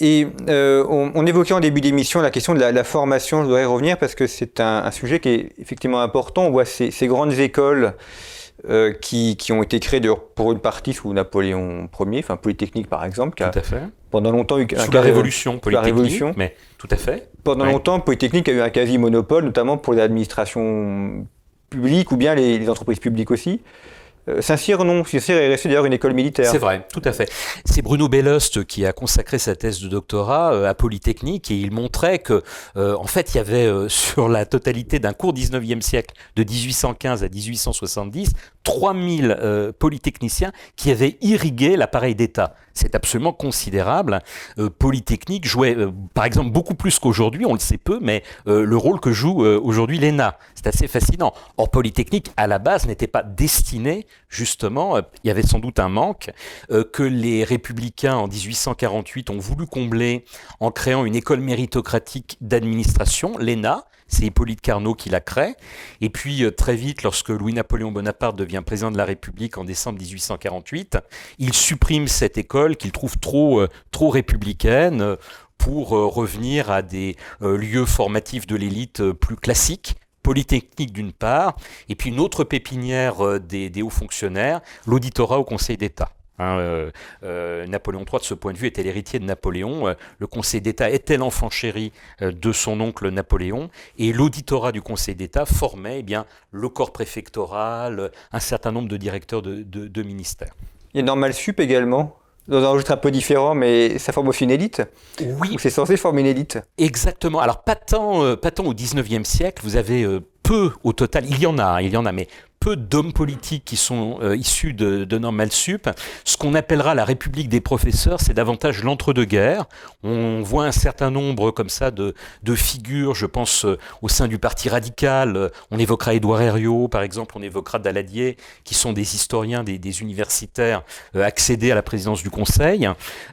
Speaker 1: Et euh, on, évoquait en début d'émission la question de la, formation, je voudrais y revenir parce que c'est un, sujet qui est effectivement important. On voit ces, grandes écoles euh, qui, ont été créées pour une partie sous Napoléon Ier, enfin Polytechnique par exemple,
Speaker 2: qui a fait.
Speaker 1: pendant longtemps eu
Speaker 2: un sous la Révolution Polytechnique, la Révolution, mais tout à fait.
Speaker 1: Pendant longtemps, Polytechnique a eu un quasi-monopole, notamment pour les administrations publiques ou bien les entreprises publiques aussi. Euh, Saint-Cyr, non. Saint-Cyr est resté d'ailleurs une école militaire.
Speaker 2: C'est vrai, tout à fait. C'est Bruno Bellost qui a consacré sa thèse de doctorat euh, à Polytechnique et il montrait que, euh, en fait, il y avait sur la totalité d'un cours 19e siècle, de 1815 à 1870, 3000 polytechniciens qui avaient irrigué l'appareil d'État. C'est absolument considérable. Polytechnique jouait, par exemple, beaucoup plus qu'aujourd'hui, on le sait peu, mais le rôle que joue aujourd'hui l'ENA. C'est assez fascinant. Or, Polytechnique, à la base, n'était pas destiné justement, euh, il y avait sans doute un manque euh, que les républicains en 1848 ont voulu combler en créant une école méritocratique d'administration, l'ENA. C'est Hippolyte Carnot qui la crée. Et puis euh, très vite, lorsque Louis-Napoléon Bonaparte devient président de la République en décembre 1848, il supprime cette école qu'il trouve trop, trop républicaine pour revenir à des lieux formatifs de l'élite plus classiques. Polytechnique d'une part, et puis une autre pépinière euh, des, hauts fonctionnaires, l'auditorat au Conseil d'État. Hein, Napoléon III, de ce point de vue, était l'héritier de Napoléon. le Conseil d'État était l'enfant chéri de son oncle Napoléon, et l'auditorat du Conseil d'État formait eh bien, le corps préfectoral, un certain nombre de directeurs de, de ministères.
Speaker 1: Il y a Normal Sup également dans un registre un peu différent, mais ça forme aussi une élite?
Speaker 2: Oui.
Speaker 1: C'est censé former une élite?
Speaker 2: Exactement. Alors, pas tant, euh, pas tant au 19e siècle, vous avez euh, peu au total, il y en a, il y en a, mais peu d'hommes politiques qui sont euh, issus de, de Normal Sup. Ce qu'on appellera la République des professeurs, c'est davantage l'entre-deux-guerres. On voit un certain nombre comme ça de, figures, je pense euh, au sein du Parti radical. on évoquera Édouard Herriot, par exemple, on évoquera Daladier, qui sont des historiens, des, universitaires euh, accédés à la présidence du Conseil.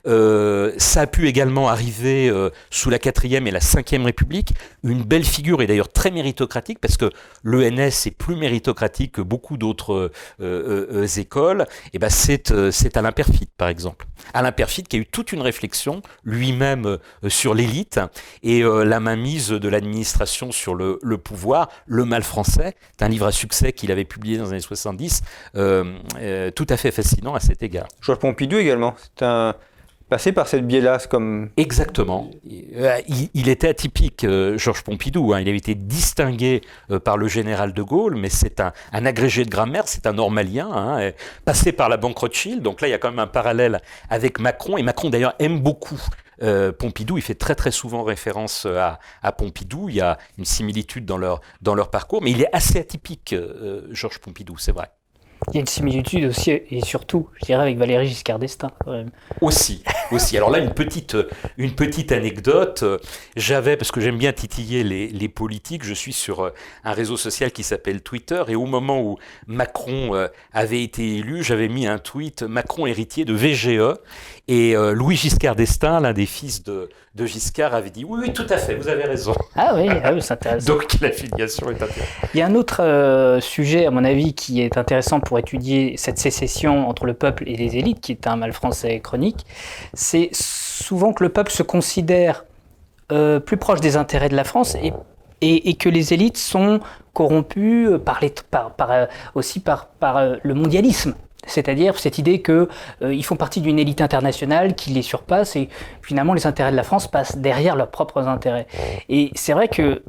Speaker 2: ça a pu également arriver sous la quatrième et la cinquième République. Une belle figure et d'ailleurs très méritocratique, parce que l'ENS est plus méritocratique beaucoup d'autres euh, euh, euh, écoles, eh ben c'est Alain Perfit, par exemple. Alain Perfit qui a eu toute une réflexion lui-même sur l'élite et la mainmise de l'administration sur le, pouvoir, Le mal français. C'est un livre à succès qu'il avait publié dans les années 70, tout à fait fascinant à cet égard.
Speaker 1: Georges Pompidou également, c'est un passé par cette biais-là comme...
Speaker 2: Exactement. Euh, il, était atypique, euh, Georges Pompidou. Hein. Il avait été distingué euh, par le général de Gaulle, mais c'est un, agrégé de grammaire, c'est un normalien, hein, passé par la banque Rothschild. Donc là, il y a quand même un parallèle avec Macron. Et Macron, d'ailleurs, aime beaucoup Pompidou. Il fait très très souvent référence à, Pompidou. Il y a une similitude dans leur, dans leur parcours, mais il est assez atypique, Georges Pompidou, c'est vrai.
Speaker 3: Il y a une similitude aussi, et surtout, je dirais, avec Valérie Giscard d'Estaing.
Speaker 2: Aussi, aussi. Alors là, une petite, une petite anecdote. J'avais, parce que j'aime bien titiller les, politiques, je suis sur euh, un réseau social qui s'appelle Twitter, et au moment où Macron euh, avait été élu, j'avais mis un tweet Macron héritier de VGE, et euh, Louis Giscard d'Estaing, l'un des fils de, de, Giscard, avait dit oui, oui, tout à fait, vous avez raison.
Speaker 3: Ah oui, ah c'est intéressant.
Speaker 2: Donc la filiation est intéressante.
Speaker 3: Il y a un autre sujet, à mon avis, qui est intéressant pour étudier cette sécession entre le peuple et les élites, qui est un mal français chronique, c'est souvent que le peuple se considère euh, plus proche des intérêts de la France et, et, que les élites sont corrompues par les, par, par, euh, aussi par, par euh, le mondialisme. C'est-à-dire cette idée qu'ils font partie d'une élite internationale qui les surpasse et finalement les intérêts de la France passent derrière leurs propres intérêts. Et c'est vrai que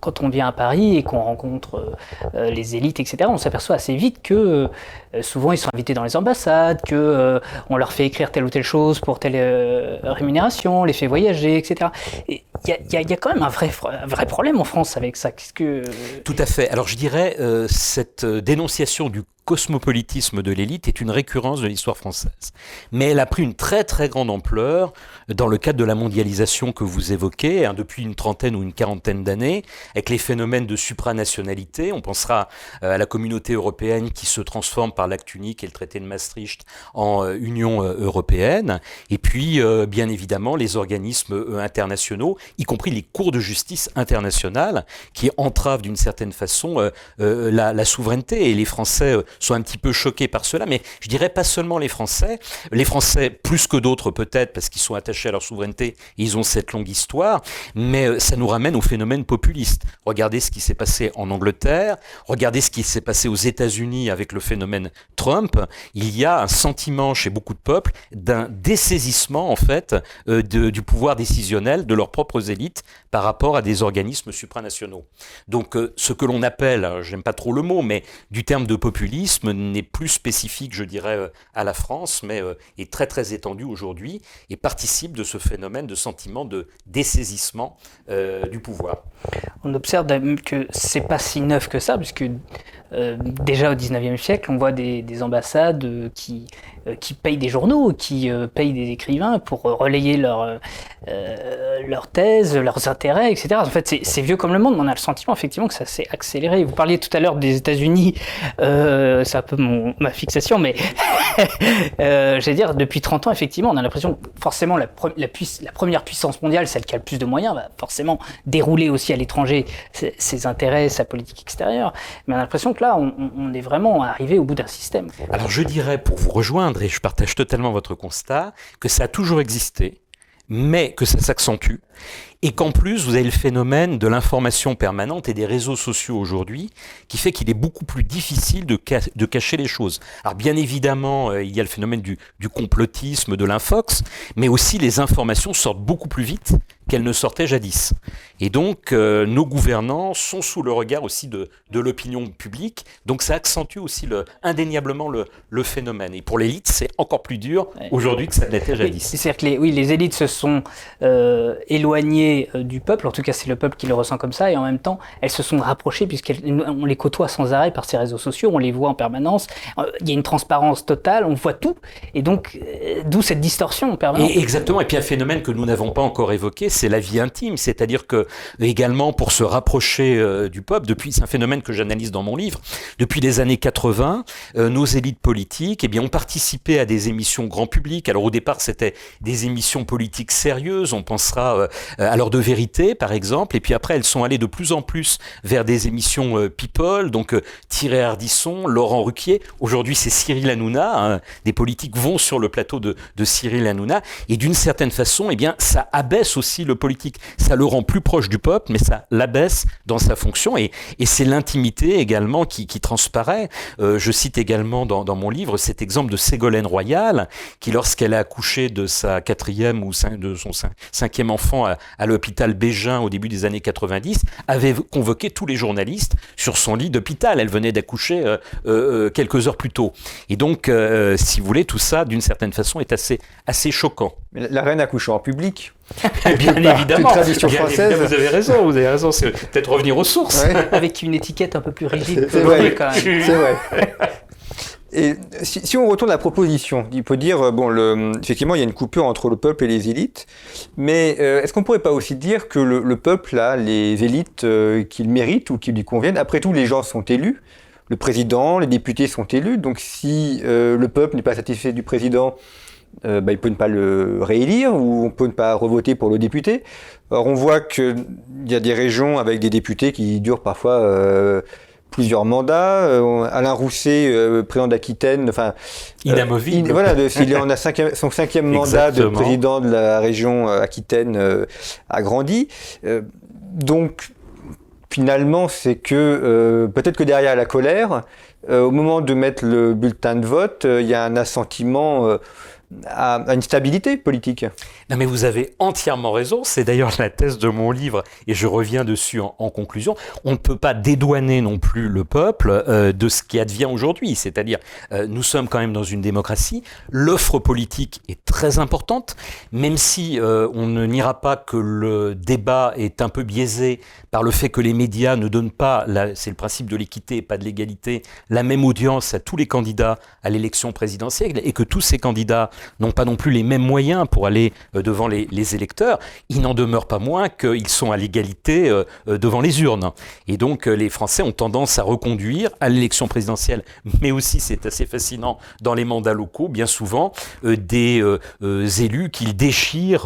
Speaker 3: quand on vient à Paris et qu'on rencontre euh, les élites, etc., on s'aperçoit assez vite que euh, souvent ils sont invités dans les ambassades, que euh, on leur fait écrire telle ou telle chose pour telle rémunération, les fait voyager, etc. Il y, y, a quand même un vrai, un vrai problème en France avec ça. Qu'est-ce que
Speaker 2: Tout à fait. Alors je dirais cette dénonciation du cosmopolitisme de l'élite est une récurrence de l'histoire française. Mais elle a pris une très très grande ampleur dans le cadre de la mondialisation que vous évoquez, hein, depuis une trentaine ou une quarantaine d'années, avec les phénomènes de supranationalité. On pensera euh, à la communauté européenne qui se transforme par l'acte unique et le traité de Maastricht en euh, Union euh, européenne. Et puis, bien évidemment, les organismes internationaux, y compris les cours de justice internationales, qui entravent d'une certaine façon la, la, souveraineté. Et les Français sont un petit peu choqués par cela, mais je dirais pas seulement les Français, les Français plus que d'autres peut-être parce qu'ils sont attachés à leur souveraineté, et ils ont cette longue histoire, mais euh, ça nous ramène au phénomène populiste. Regardez ce qui s'est passé en Angleterre, regardez ce qui s'est passé aux États-Unis avec le phénomène Trump. Il y a un sentiment chez beaucoup de peuples d'un dessaisissement en fait euh, du pouvoir décisionnel de leurs propres élites par rapport à des organismes supranationaux. Donc euh, ce que l'on appelle, j'aime pas trop le mot, mais du terme de populisme n'est plus spécifique, je dirais, euh, à la France, mais euh, est très très étendu aujourd'hui et participe de ce phénomène de sentiment de dessaisissement euh, du pouvoir.
Speaker 3: On observe que c'est pas si neuf que ça, puisque déjà au 19e siècle, on voit des, ambassades qui, qui payent des journaux, qui payent des écrivains pour relayer leur, leurs thèses, leurs intérêts, etc. En fait, c'est vieux comme le monde, mais on a le sentiment effectivement que ça s'est accéléré. Vous parliez tout à l'heure des États-Unis euh, c'est un peu ma fixation, mais euh, je vais dire, depuis 30 ans, effectivement, on a l'impression que forcément la, première puissance mondiale, celle qui a le plus de moyens, va forcément dérouler aussi à l'étranger ses, intérêts, sa politique extérieure. Mais on a l'impression que là, on, est vraiment arrivé au bout d'un système.
Speaker 2: Alors je dirais, pour vous rejoindre, et je partage totalement votre constat, que ça a toujours existé, mais que ça s'accentue et qu'en plus vous avez le phénomène de l'information permanente et des réseaux sociaux aujourd'hui qui fait qu'il est beaucoup plus difficile de, de, cacher les choses. Alors bien évidemment, euh, il y a le phénomène du, du complotisme, de l'infox, mais aussi les informations sortent beaucoup plus vite qu'elles ne sortaient jadis. Et donc, euh, nos gouvernants sont sous le regard aussi de, de l'opinion publique. Donc, ça accentue aussi le, indéniablement le, le phénomène. Et pour l'élite, c'est encore plus dur aujourd'hui que ça l'était jadis.
Speaker 3: C'est-à-dire que les, oui, les élites se sont euh, éloignées euh, du peuple. En tout cas, c'est le peuple qui le ressent comme ça. Et en même temps, elles se sont rapprochées puisqu'on les côtoie sans arrêt par ces réseaux sociaux. On les voit en permanence. Il y a une transparence totale. On voit tout. Et donc, d'où cette distorsion permanente.
Speaker 2: Et exactement. Et puis, un phénomène que nous n'avons pas encore évoqué, c'est la vie intime. C'est-à-dire que également pour se rapprocher euh, du peuple. Depuis, c'est un phénomène que j'analyse dans mon livre. Depuis les années 80, euh, nos élites politiques, eh bien, ont participé à des émissions grand public. Alors au départ, c'était des émissions politiques sérieuses. On pensera euh, à de vérité, par exemple. Et puis après, elles sont allées de plus en plus vers des émissions people. Donc Thierry Ardisson, Laurent Ruquier. Aujourd'hui, c'est Cyril Hanouna. Hein. Des politiques vont sur le plateau de, Cyril Hanouna. Et d'une certaine façon, eh bien, ça abaisse aussi le politique. Ça le rend plus proche du peuple, mais ça l'abaisse dans sa fonction. Et, et c'est l'intimité également qui, qui transparaît. Euh, je cite également dans, dans, mon livre cet exemple de Ségolène Royal, qui lorsqu'elle a accouché de sa quatrième ou de son cinquième enfant à, à l'hôpital Bégin au début des années 90, avait convoqué tous les journalistes sur son lit d'hôpital. Elle venait d'accoucher euh, euh, quelques heures plus tôt. Et donc, euh, si vous voulez, tout ça, d'une certaine façon, est assez, assez choquant.
Speaker 1: Mais la reine accouche en public
Speaker 2: bien évidemment. Tradition française. vous avez raison, vous avez raison. C'est peut-être revenir aux sources.
Speaker 3: Avec une étiquette un peu plus rigide. C'est vrai. Quand même. C'est vrai.
Speaker 1: Et si, on retourne à la proposition, il peut dire, bon, le, effectivement, il y a une coupure entre le peuple et les élites, mais euh, est-ce qu'on pourrait pas aussi dire que le, le peuple a les élites euh, qu'il mérite ou qui lui conviennent Après tout, les gens sont élus, le président, les députés sont élus, donc si euh, le peuple n'est pas satisfait du président, euh, bah, il peut ne pas le réélire ou on peut ne pas revoter pour le député. Alors on voit qu'il y a des régions avec des députés qui durent parfois euh, plusieurs mandats. Euh, Alain Rousset, euh, président d'Aquitaine, enfin
Speaker 2: inamovible.
Speaker 1: In, voilà, s'il en a cinquième, son cinquième mandat de président de la région Aquitaine a grandi. donc finalement, c'est que peut-être que derrière la colère, au moment de mettre le bulletin de vote, il y a un assentiment à, une stabilité politique.
Speaker 2: Mais vous avez entièrement raison, c'est d'ailleurs la thèse de mon livre. Et je reviens dessus en, conclusion. On ne peut pas dédouaner non plus le peuple euh, de ce qui advient aujourd'hui, c'est-à-dire euh, nous sommes quand même dans une démocratie, l'offre politique est très importante, même si euh, on ne niera pas que le débat est un peu biaisé par le fait que les médias ne donnent pas, c'est le principe de l'équité et pas de l'égalité, la même audience à tous les candidats à l'élection présidentielle et que tous ces candidats n'ont pas non plus les mêmes moyens pour aller devant les, électeurs, il n'en demeure pas moins qu'ils sont à l'égalité euh, euh, devant les urnes. Et donc les Français ont tendance à reconduire à l'élection présidentielle, mais aussi, c'est assez fascinant, dans les mandats locaux, bien souvent, des élus qu'ils déchirent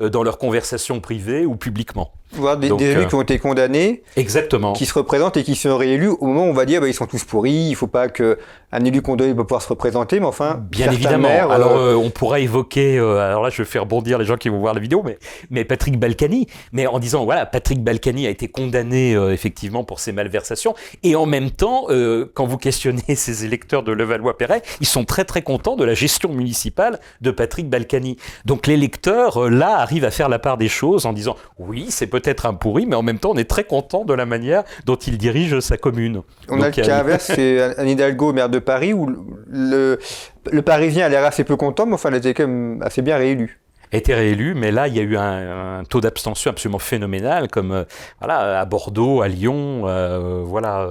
Speaker 2: dans leurs conversations privées ou publiquement.
Speaker 1: Voir des, des élus qui ont été condamnés,
Speaker 2: exactement,
Speaker 1: qui se représentent et qui sont réélus au moment où on va dire bah, ils sont tous pourris, il faut pas que un élu condamné peut pouvoir se représenter, mais enfin,
Speaker 2: bien évidemment. alors euh, on pourra évoquer, euh, alors là je vais faire bondir les gens qui vont voir la vidéo, mais, mais Patrick Balkany, mais en disant voilà Patrick Balkany a été condamné euh, effectivement pour ses malversations, et en même temps quand vous questionnez ces électeurs de Levallois-Perret, ils sont très très contents de la gestion municipale de Patrick Balkany. Donc l'électeur là arrive à faire la part des choses en disant oui c'est peut-être un pourri, mais en même temps on est très content de la manière dont il dirige sa commune.
Speaker 1: On Donc, a le cas inverse, c'est Anne Hidalgo, maire de Paris où le, le Parisien a l'air assez peu content, mais enfin, elle était quand même assez bien réélue
Speaker 2: été réélu, mais là, il y a eu un, taux d'abstention absolument phénoménal, comme euh, voilà, à Bordeaux, à Lyon, euh, voilà,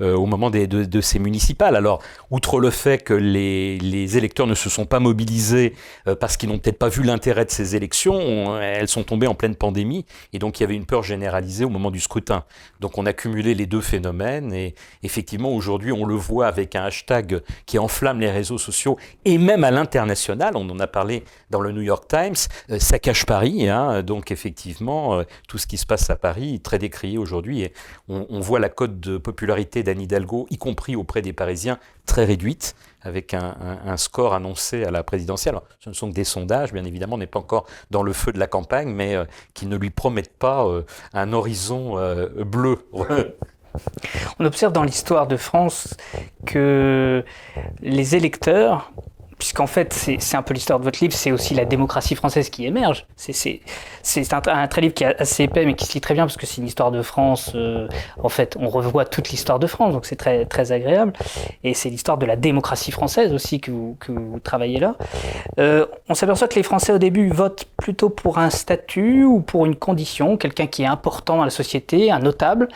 Speaker 2: euh, au moment des, de, ces municipales. Alors, outre le fait que les, électeurs ne se sont pas mobilisés parce qu'ils n'ont peut-être pas vu l'intérêt de ces élections, on, elles sont tombées en pleine pandémie, et donc il y avait une peur généralisée au moment du scrutin. Donc on a cumulé les deux phénomènes, et effectivement, aujourd'hui, on le voit avec un hashtag qui enflamme les réseaux sociaux, et même à l'international, on en a parlé dans le New York Times, Ça cache Paris, hein, donc effectivement, tout ce qui se passe à Paris est très décrié aujourd'hui. On, voit la cote de popularité d'Anne Hidalgo, y compris auprès des Parisiens, très réduite avec un, score annoncé à la présidentielle. ce ne sont que des sondages, bien évidemment, on n'est pas encore dans le feu de la campagne, mais euh, qui ne lui promettent pas euh, un horizon euh, bleu.
Speaker 3: On observe dans l'histoire de France que les électeurs puisqu'en fait, c'est un peu l'histoire de votre livre, c'est aussi la démocratie française qui émerge. C'est un, très livre qui est assez épais, mais qui se lit très bien, parce que c'est une histoire de France. Euh, en fait, on revoit toute l'histoire de France, donc c'est très, très agréable. Et c'est l'histoire de la démocratie française aussi que vous, travaillez là. Euh, on s'aperçoit que les Français, au début, votent plutôt pour un statut ou pour une condition, quelqu'un qui est important dans la société, un notable.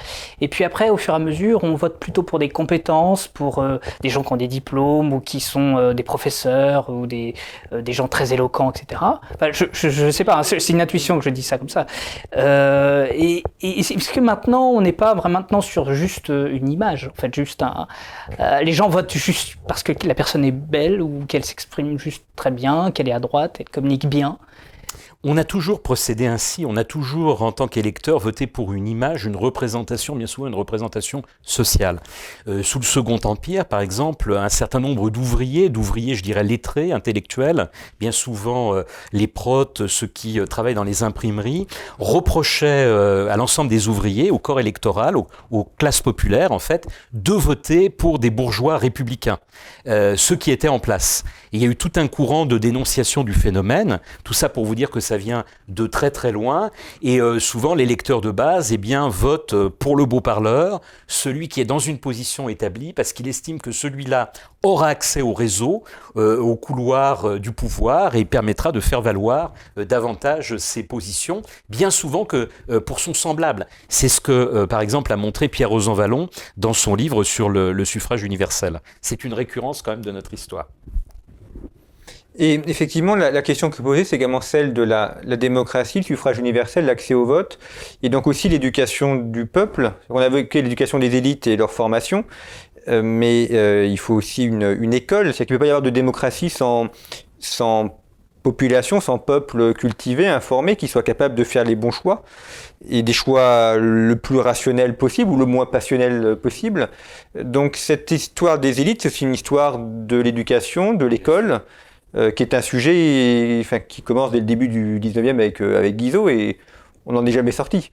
Speaker 3: Et puis après, au fur et à mesure, on vote plutôt pour des compétences, pour euh, des gens qui ont des diplômes ou qui sont des professeurs ou des, euh, des gens très éloquents, etc. je ne sais pas, hein, c'est une intuition que je dis ça comme ça. Euh, et, et parce que maintenant, on n'est pas vraiment maintenant sur juste euh, une image, en fait, juste les gens votent juste parce que la personne est belle ou qu'elle s'exprime juste très bien, qu'elle est à droite, elle communique bien.
Speaker 2: On a toujours procédé ainsi, on a toujours, en tant qu'électeur, voté pour une image, une représentation, bien souvent une représentation sociale. Euh, sous le Second Empire, par exemple, un certain nombre d'ouvriers, d'ouvriers, je dirais, lettrés, intellectuels, bien souvent euh, les protes, ceux qui euh, travaillent dans les imprimeries, reprochaient à l'ensemble des ouvriers, au corps électoral, aux, classes populaires, en fait, de voter pour des bourgeois républicains, ceux qui étaient en place. il y a eu tout un courant de dénonciation du phénomène, tout ça pour vous dire que ça vient de très très loin. Et euh, souvent, l'électeur de base eh bien, vote euh, pour le beau parleur, celui qui est dans une position établie, parce qu'il estime que celui-là aura accès au réseau, euh, au couloir du pouvoir, et permettra de faire valoir davantage ses positions, bien souvent que pour son semblable. C'est ce que, par exemple, a montré Pierre Rosanvallon dans son livre sur le suffrage universel. C'est une récurrence quand même de notre histoire.
Speaker 1: Et effectivement, la, question que posez, c'est également celle de la, démocratie, le suffrage universel, l'accès au vote, et donc aussi l'éducation du peuple. On a évoqué l'éducation des élites et leur formation, euh, mais euh, il faut aussi une, école. C'est qu'il ne peut pas y avoir de démocratie sans, sans population, sans peuple cultivé, informé, qui soit capable de faire les bons choix, et des choix le plus rationnel possible ou le moins passionnel possible. Donc cette histoire des élites, c'est aussi une histoire de l'éducation, de l'école, euh, qui est un sujet qui commence dès le début du 19e avec, euh, avec Guizot et on n'en est jamais sorti.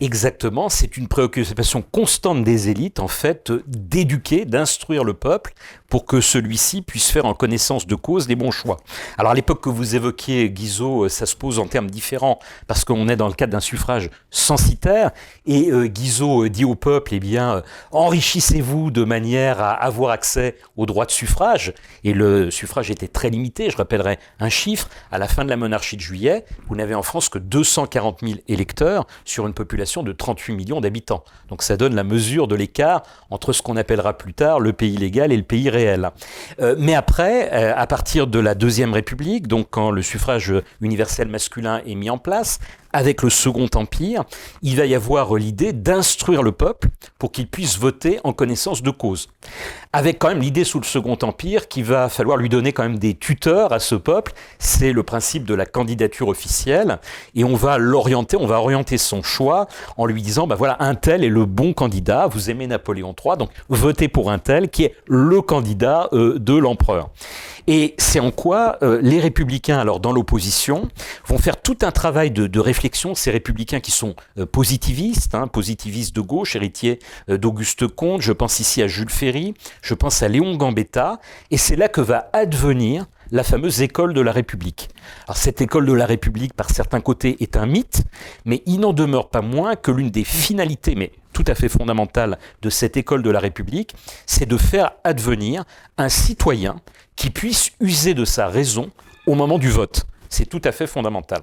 Speaker 2: Exactement, c'est une préoccupation constante des élites, en fait, d'éduquer, d'instruire le peuple pour que celui-ci puisse faire en connaissance de cause les bons choix. Alors à l'époque que vous évoquiez, Guizot, euh, ça se pose en termes différents, parce qu'on est dans le cadre d'un suffrage censitaire, et euh, Guizot euh, dit au peuple, eh bien, enrichissez-vous de manière à avoir accès au droit de suffrage, et le suffrage était très limité, je rappellerai un chiffre, à la fin de la monarchie de juillet, vous n'avez en France que 240 000 électeurs sur une population de 38 millions d'habitants. Donc ça donne la mesure de l'écart entre ce qu'on appellera plus tard le pays légal et le pays réel. Euh, mais après, euh, à partir de la Deuxième République, donc quand le suffrage universel masculin est mis en place, avec le Second Empire, il va y avoir l'idée d'instruire le peuple pour qu'il puisse voter en connaissance de cause. Avec quand même l'idée sous le Second Empire qu'il va falloir lui donner quand même des tuteurs à ce peuple. C'est le principe de la candidature officielle. Et on va l'orienter, on va orienter son choix en lui disant, bah voilà, un tel est le bon candidat, vous aimez Napoléon III, donc votez pour un tel qui est le candidat euh, de l'empereur. Et c'est en quoi euh, les républicains, alors dans l'opposition, vont faire tout un travail de, réflexion, ces républicains qui sont euh, positivistes, hein, positivistes de gauche, héritiers d'Auguste Comte, je pense ici à Jules Ferry, je pense à Léon Gambetta, et c'est là que va advenir la fameuse école de la République. Alors cette école de la République, par certains côtés, est un mythe, mais il n'en demeure pas moins que l'une des finalités, mais tout à fait fondamentales de cette école de la République, c'est de faire advenir un citoyen qui puisse user de sa raison au moment du vote. C'est tout à fait fondamental.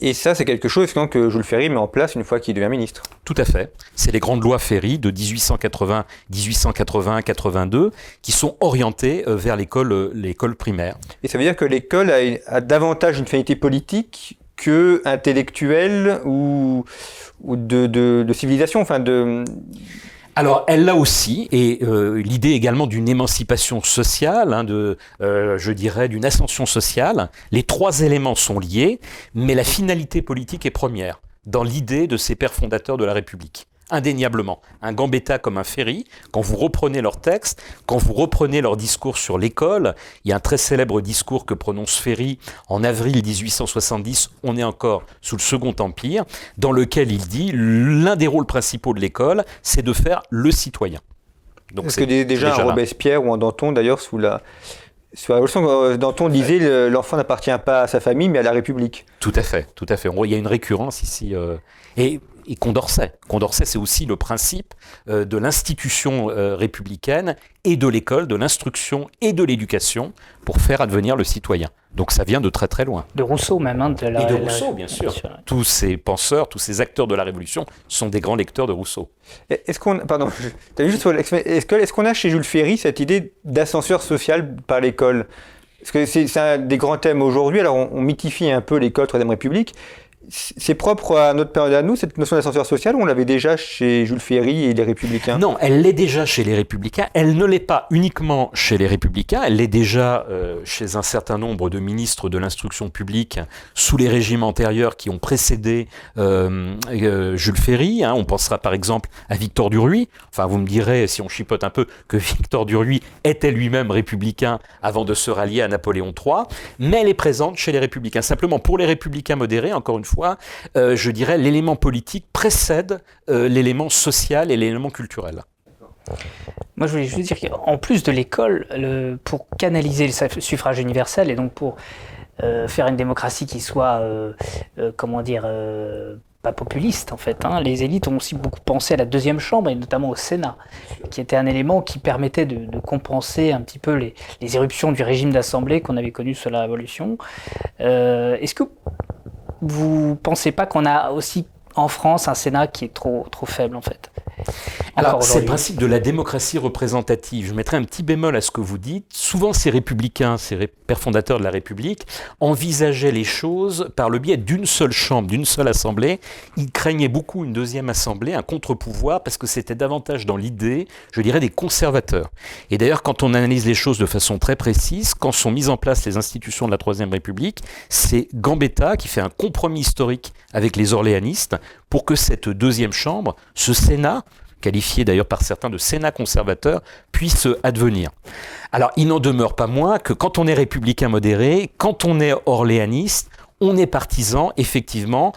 Speaker 1: Et ça, c'est quelque chose que Jules Ferry met en place une fois qu'il devient ministre.
Speaker 2: Tout à fait. C'est les grandes lois Ferry de 1880, 1881, 82 qui sont orientées euh, vers l'école, euh, l'école primaire.
Speaker 1: Et ça veut dire que l'école a, davantage une finalité politique que intellectuelle ou, ou de, de, de civilisation, enfin de
Speaker 2: alors, elle l'a aussi, et euh, l'idée également d'une émancipation sociale, hein, de, euh, je dirais, d'une ascension sociale. Les trois éléments sont liés, mais la finalité politique est première dans l'idée de ces pères fondateurs de la République indéniablement. Un Gambetta comme un Ferry, quand vous reprenez leurs textes, quand vous reprenez leur discours sur l'école, il y a un très célèbre discours que prononce Ferry en avril 1870, on est encore sous le Second Empire, dans lequel il dit l'un des rôles principaux de l'école, c'est de faire le citoyen.
Speaker 1: Donc Est-ce que déjà, un Robespierre ou un Danton, d'ailleurs, sous la, sous la Révolution, euh, Danton disait l'enfant n'appartient pas à sa famille, mais à la République.
Speaker 2: Tout à fait, tout à fait. Il y a une récurrence ici. Euh, et et Condorcet. Condorcet, c'est aussi le principe euh, de l'institution euh, républicaine et de l'école, de l'instruction et de l'éducation pour faire advenir le citoyen. Donc ça vient de très très loin.
Speaker 3: De Rousseau même. Hein,
Speaker 2: de la, et de Rousseau, bien sûr. Tous ces penseurs, tous ces acteurs de la Révolution sont des grands lecteurs de Rousseau.
Speaker 1: Est-ce qu'on, pardon, est-ce qu'on a chez Jules Ferry cette idée d'ascenseur social par l'école? Parce que c'est un des grands thèmes aujourd'hui. Alors on, on mythifie un peu l'école Troisième République c'est propre à notre période à nous, cette notion d'ascenseur social, ou on l'avait déjà chez Jules Ferry et les Républicains?
Speaker 2: Non, elle l'est déjà chez les Républicains. Elle ne l'est pas uniquement chez les Républicains, elle l'est déjà euh, chez un certain nombre de ministres de l'instruction publique sous les régimes antérieurs qui ont précédé euh, euh, Jules Ferry. Hein. On pensera par exemple à Victor Duruy. Enfin, vous me direz, si on chipote un peu, que Victor Duruy était lui-même républicain avant de se rallier à Napoléon III. Mais elle est présente chez les Républicains. Simplement, pour les Républicains modérés, encore une fois, euh, je dirais, l'élément politique précède euh, l'élément social et l'élément culturel.
Speaker 3: Moi, je voulais juste dire qu'en plus de l'école, pour canaliser le suffrage universel et donc pour euh, faire une démocratie qui soit, comment dire, pas populiste en fait. Hein, les élites ont aussi beaucoup pensé à la deuxième chambre et notamment au Sénat, qui était un élément qui permettait de, compenser un petit peu les, les éruptions du régime d'assemblée qu'on avait connu sous la Révolution. Est-ce que vous pensez pas qu'on a aussi en France un Sénat qui est trop, trop faible en fait?
Speaker 2: Alors, c'est le principe de la démocratie représentative. Je mettrai un petit bémol à ce que vous dites. Souvent, ces républicains, ces pères fondateurs de la République, envisageaient les choses par le biais d'une seule chambre, d'une seule assemblée. Ils craignaient beaucoup une deuxième assemblée, un contre-pouvoir, parce que c'était davantage dans l'idée, je dirais, des conservateurs. Et d'ailleurs, quand on analyse les choses de façon très précise, quand sont mises en place les institutions de la Troisième République, c'est Gambetta qui fait un compromis historique avec les orléanistes pour que cette deuxième chambre, ce Sénat, qualifié d'ailleurs par certains de Sénat conservateur, puisse advenir. Alors il n'en demeure pas moins que quand on est républicain modéré, quand on est orléaniste, on est partisan effectivement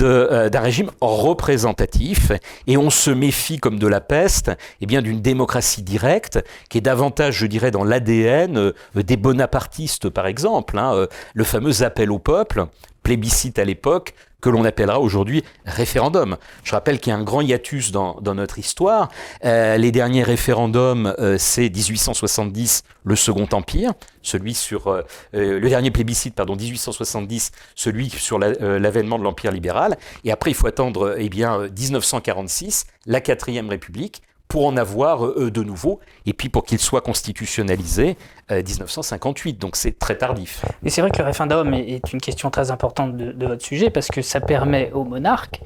Speaker 2: euh, d'un régime représentatif et on se méfie comme de la peste eh d'une démocratie directe qui est davantage, je dirais, dans l'ADN euh, des bonapartistes par exemple. Hein, euh, le fameux appel au peuple, plébiscite à l'époque, que l'on appellera aujourd'hui référendum. Je rappelle qu'il y a un grand hiatus dans, notre histoire. Euh, les derniers référendums, euh, c'est 1870, le Second Empire, celui sur euh, le dernier plébiscite, pardon, 1870, celui sur l'avènement de l'Empire libéral. Et après, il faut attendre, eh bien, 1946, la quatrième République pour en avoir euh, de nouveau, et puis pour qu'il soit constitutionnalisé 1958. Euh, Donc c'est très tardif.
Speaker 3: Et c'est vrai que le référendum est une question très importante de, de votre sujet, parce que ça permet au monarque,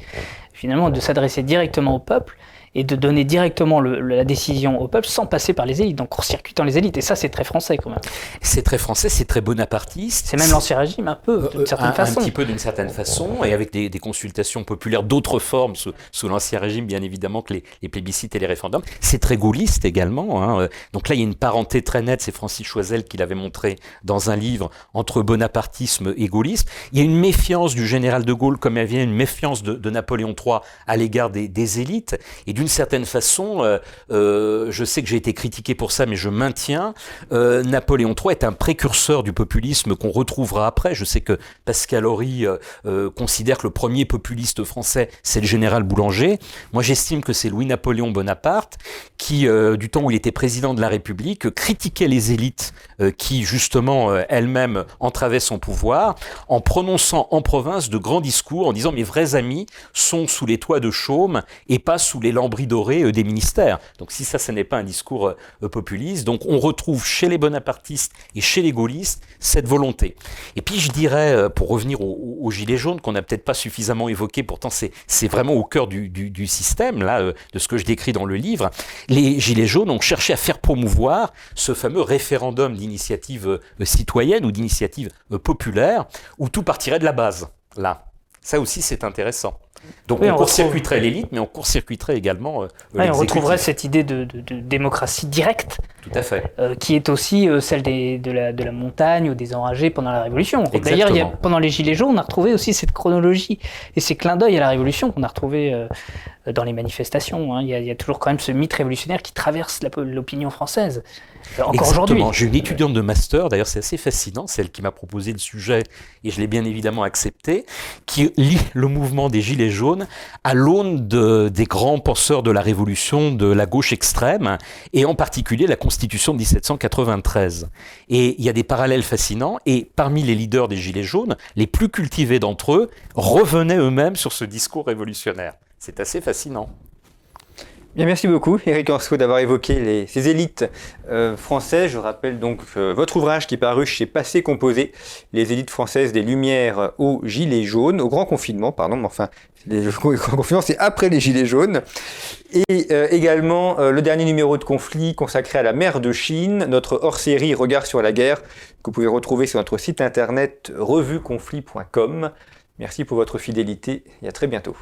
Speaker 3: finalement, de s'adresser directement au peuple et de donner directement la décision au peuple sans passer par les élites, donc court-circuitant les élites. Et ça, c'est très français quand même.
Speaker 2: C'est très français, c'est très bonapartiste.
Speaker 3: C'est même l'ancien régime, un peu, d'une euh, certaine façon.
Speaker 2: Un petit peu d'une certaine façon, et avec des, consultations populaires d'autres formes sous, l'ancien régime, bien évidemment, que les, plébiscites et les référendums. C'est très gaulliste également. Hein. Donc là, il y a une parenté très nette, c'est Francis Choisel qui l'avait montré dans un livre, entre bonapartisme et gaullisme. Il y a une méfiance du général de Gaulle, comme il y a une méfiance de, Napoléon III à l'égard des, des élites, et d'une d'une certaine façon, euh, euh, je sais que j'ai été critiqué pour ça, mais je maintiens, euh, Napoléon III est un précurseur du populisme qu'on retrouvera après. Je sais que Pascal Horry considère que le premier populiste français, c'est le général Boulanger. Moi, j'estime que c'est Louis-Napoléon Bonaparte qui, du temps où il était président de la République, critiquait les élites qui, justement, elles-mêmes entravaient son pouvoir, en prononçant en province de grands discours, en disant mes vrais amis sont sous les toits de chaume et pas sous les lambres doré des ministères. Donc si ça, ce n'est pas un discours populiste, donc on retrouve chez les bonapartistes et chez les gaullistes cette volonté. Et puis je dirais, pour revenir aux, gilets jaunes, qu'on n'a peut-être pas suffisamment évoqué, pourtant c'est vraiment au cœur du, du système, là, de ce que je décris dans le livre, les gilets jaunes ont cherché à faire promouvoir ce fameux référendum d'initiative citoyenne ou d'initiative populaire, où tout partirait de la base, là. Ça aussi, c'est intéressant. Donc on, court-circuiterait l'élite, mais on court-circuiterait également. Euh,
Speaker 3: on retrouverait cette idée de, démocratie directe.
Speaker 2: Tout à fait.
Speaker 3: Euh, qui est aussi euh, celle de, la, montagne ou des enragés pendant la Révolution. D'ailleurs, pendant les Gilets jaunes, on a retrouvé aussi cette chronologie et ces clins d'œil à la Révolution qu'on a retrouvé dans les manifestations. Hein. Il, y a, toujours quand même ce mythe révolutionnaire qui traverse l'opinion française.
Speaker 2: Encore aujourd'hui. J'ai une étudiante de master, d'ailleurs c'est assez fascinant, celle qui m'a proposé le sujet, et je l'ai bien évidemment accepté, qui lit le mouvement des Gilets jaunes à l'aune de, des grands penseurs de la Révolution, de la gauche extrême, et en particulier la Constitution de 1793. Et il y a des parallèles fascinants, et parmi les leaders des Gilets jaunes, les plus cultivés d'entre eux revenaient eux-mêmes sur ce discours révolutionnaire. C'est assez fascinant.
Speaker 1: Bien, merci beaucoup, Eric Orso, d'avoir évoqué ces élites euh, françaises. Je rappelle donc euh, votre ouvrage qui est paru chez Passé Composé, les élites françaises des Lumières aux Gilets jaunes, au grand confinement, pardon, mais enfin, le grand confinement, c'est après les Gilets jaunes. Et euh, également le dernier numéro de conflit consacré à la mer de Chine, notre hors-série Regard sur la guerre, que vous pouvez retrouver sur notre site internet revueconflit.com. Merci pour votre fidélité et à très bientôt.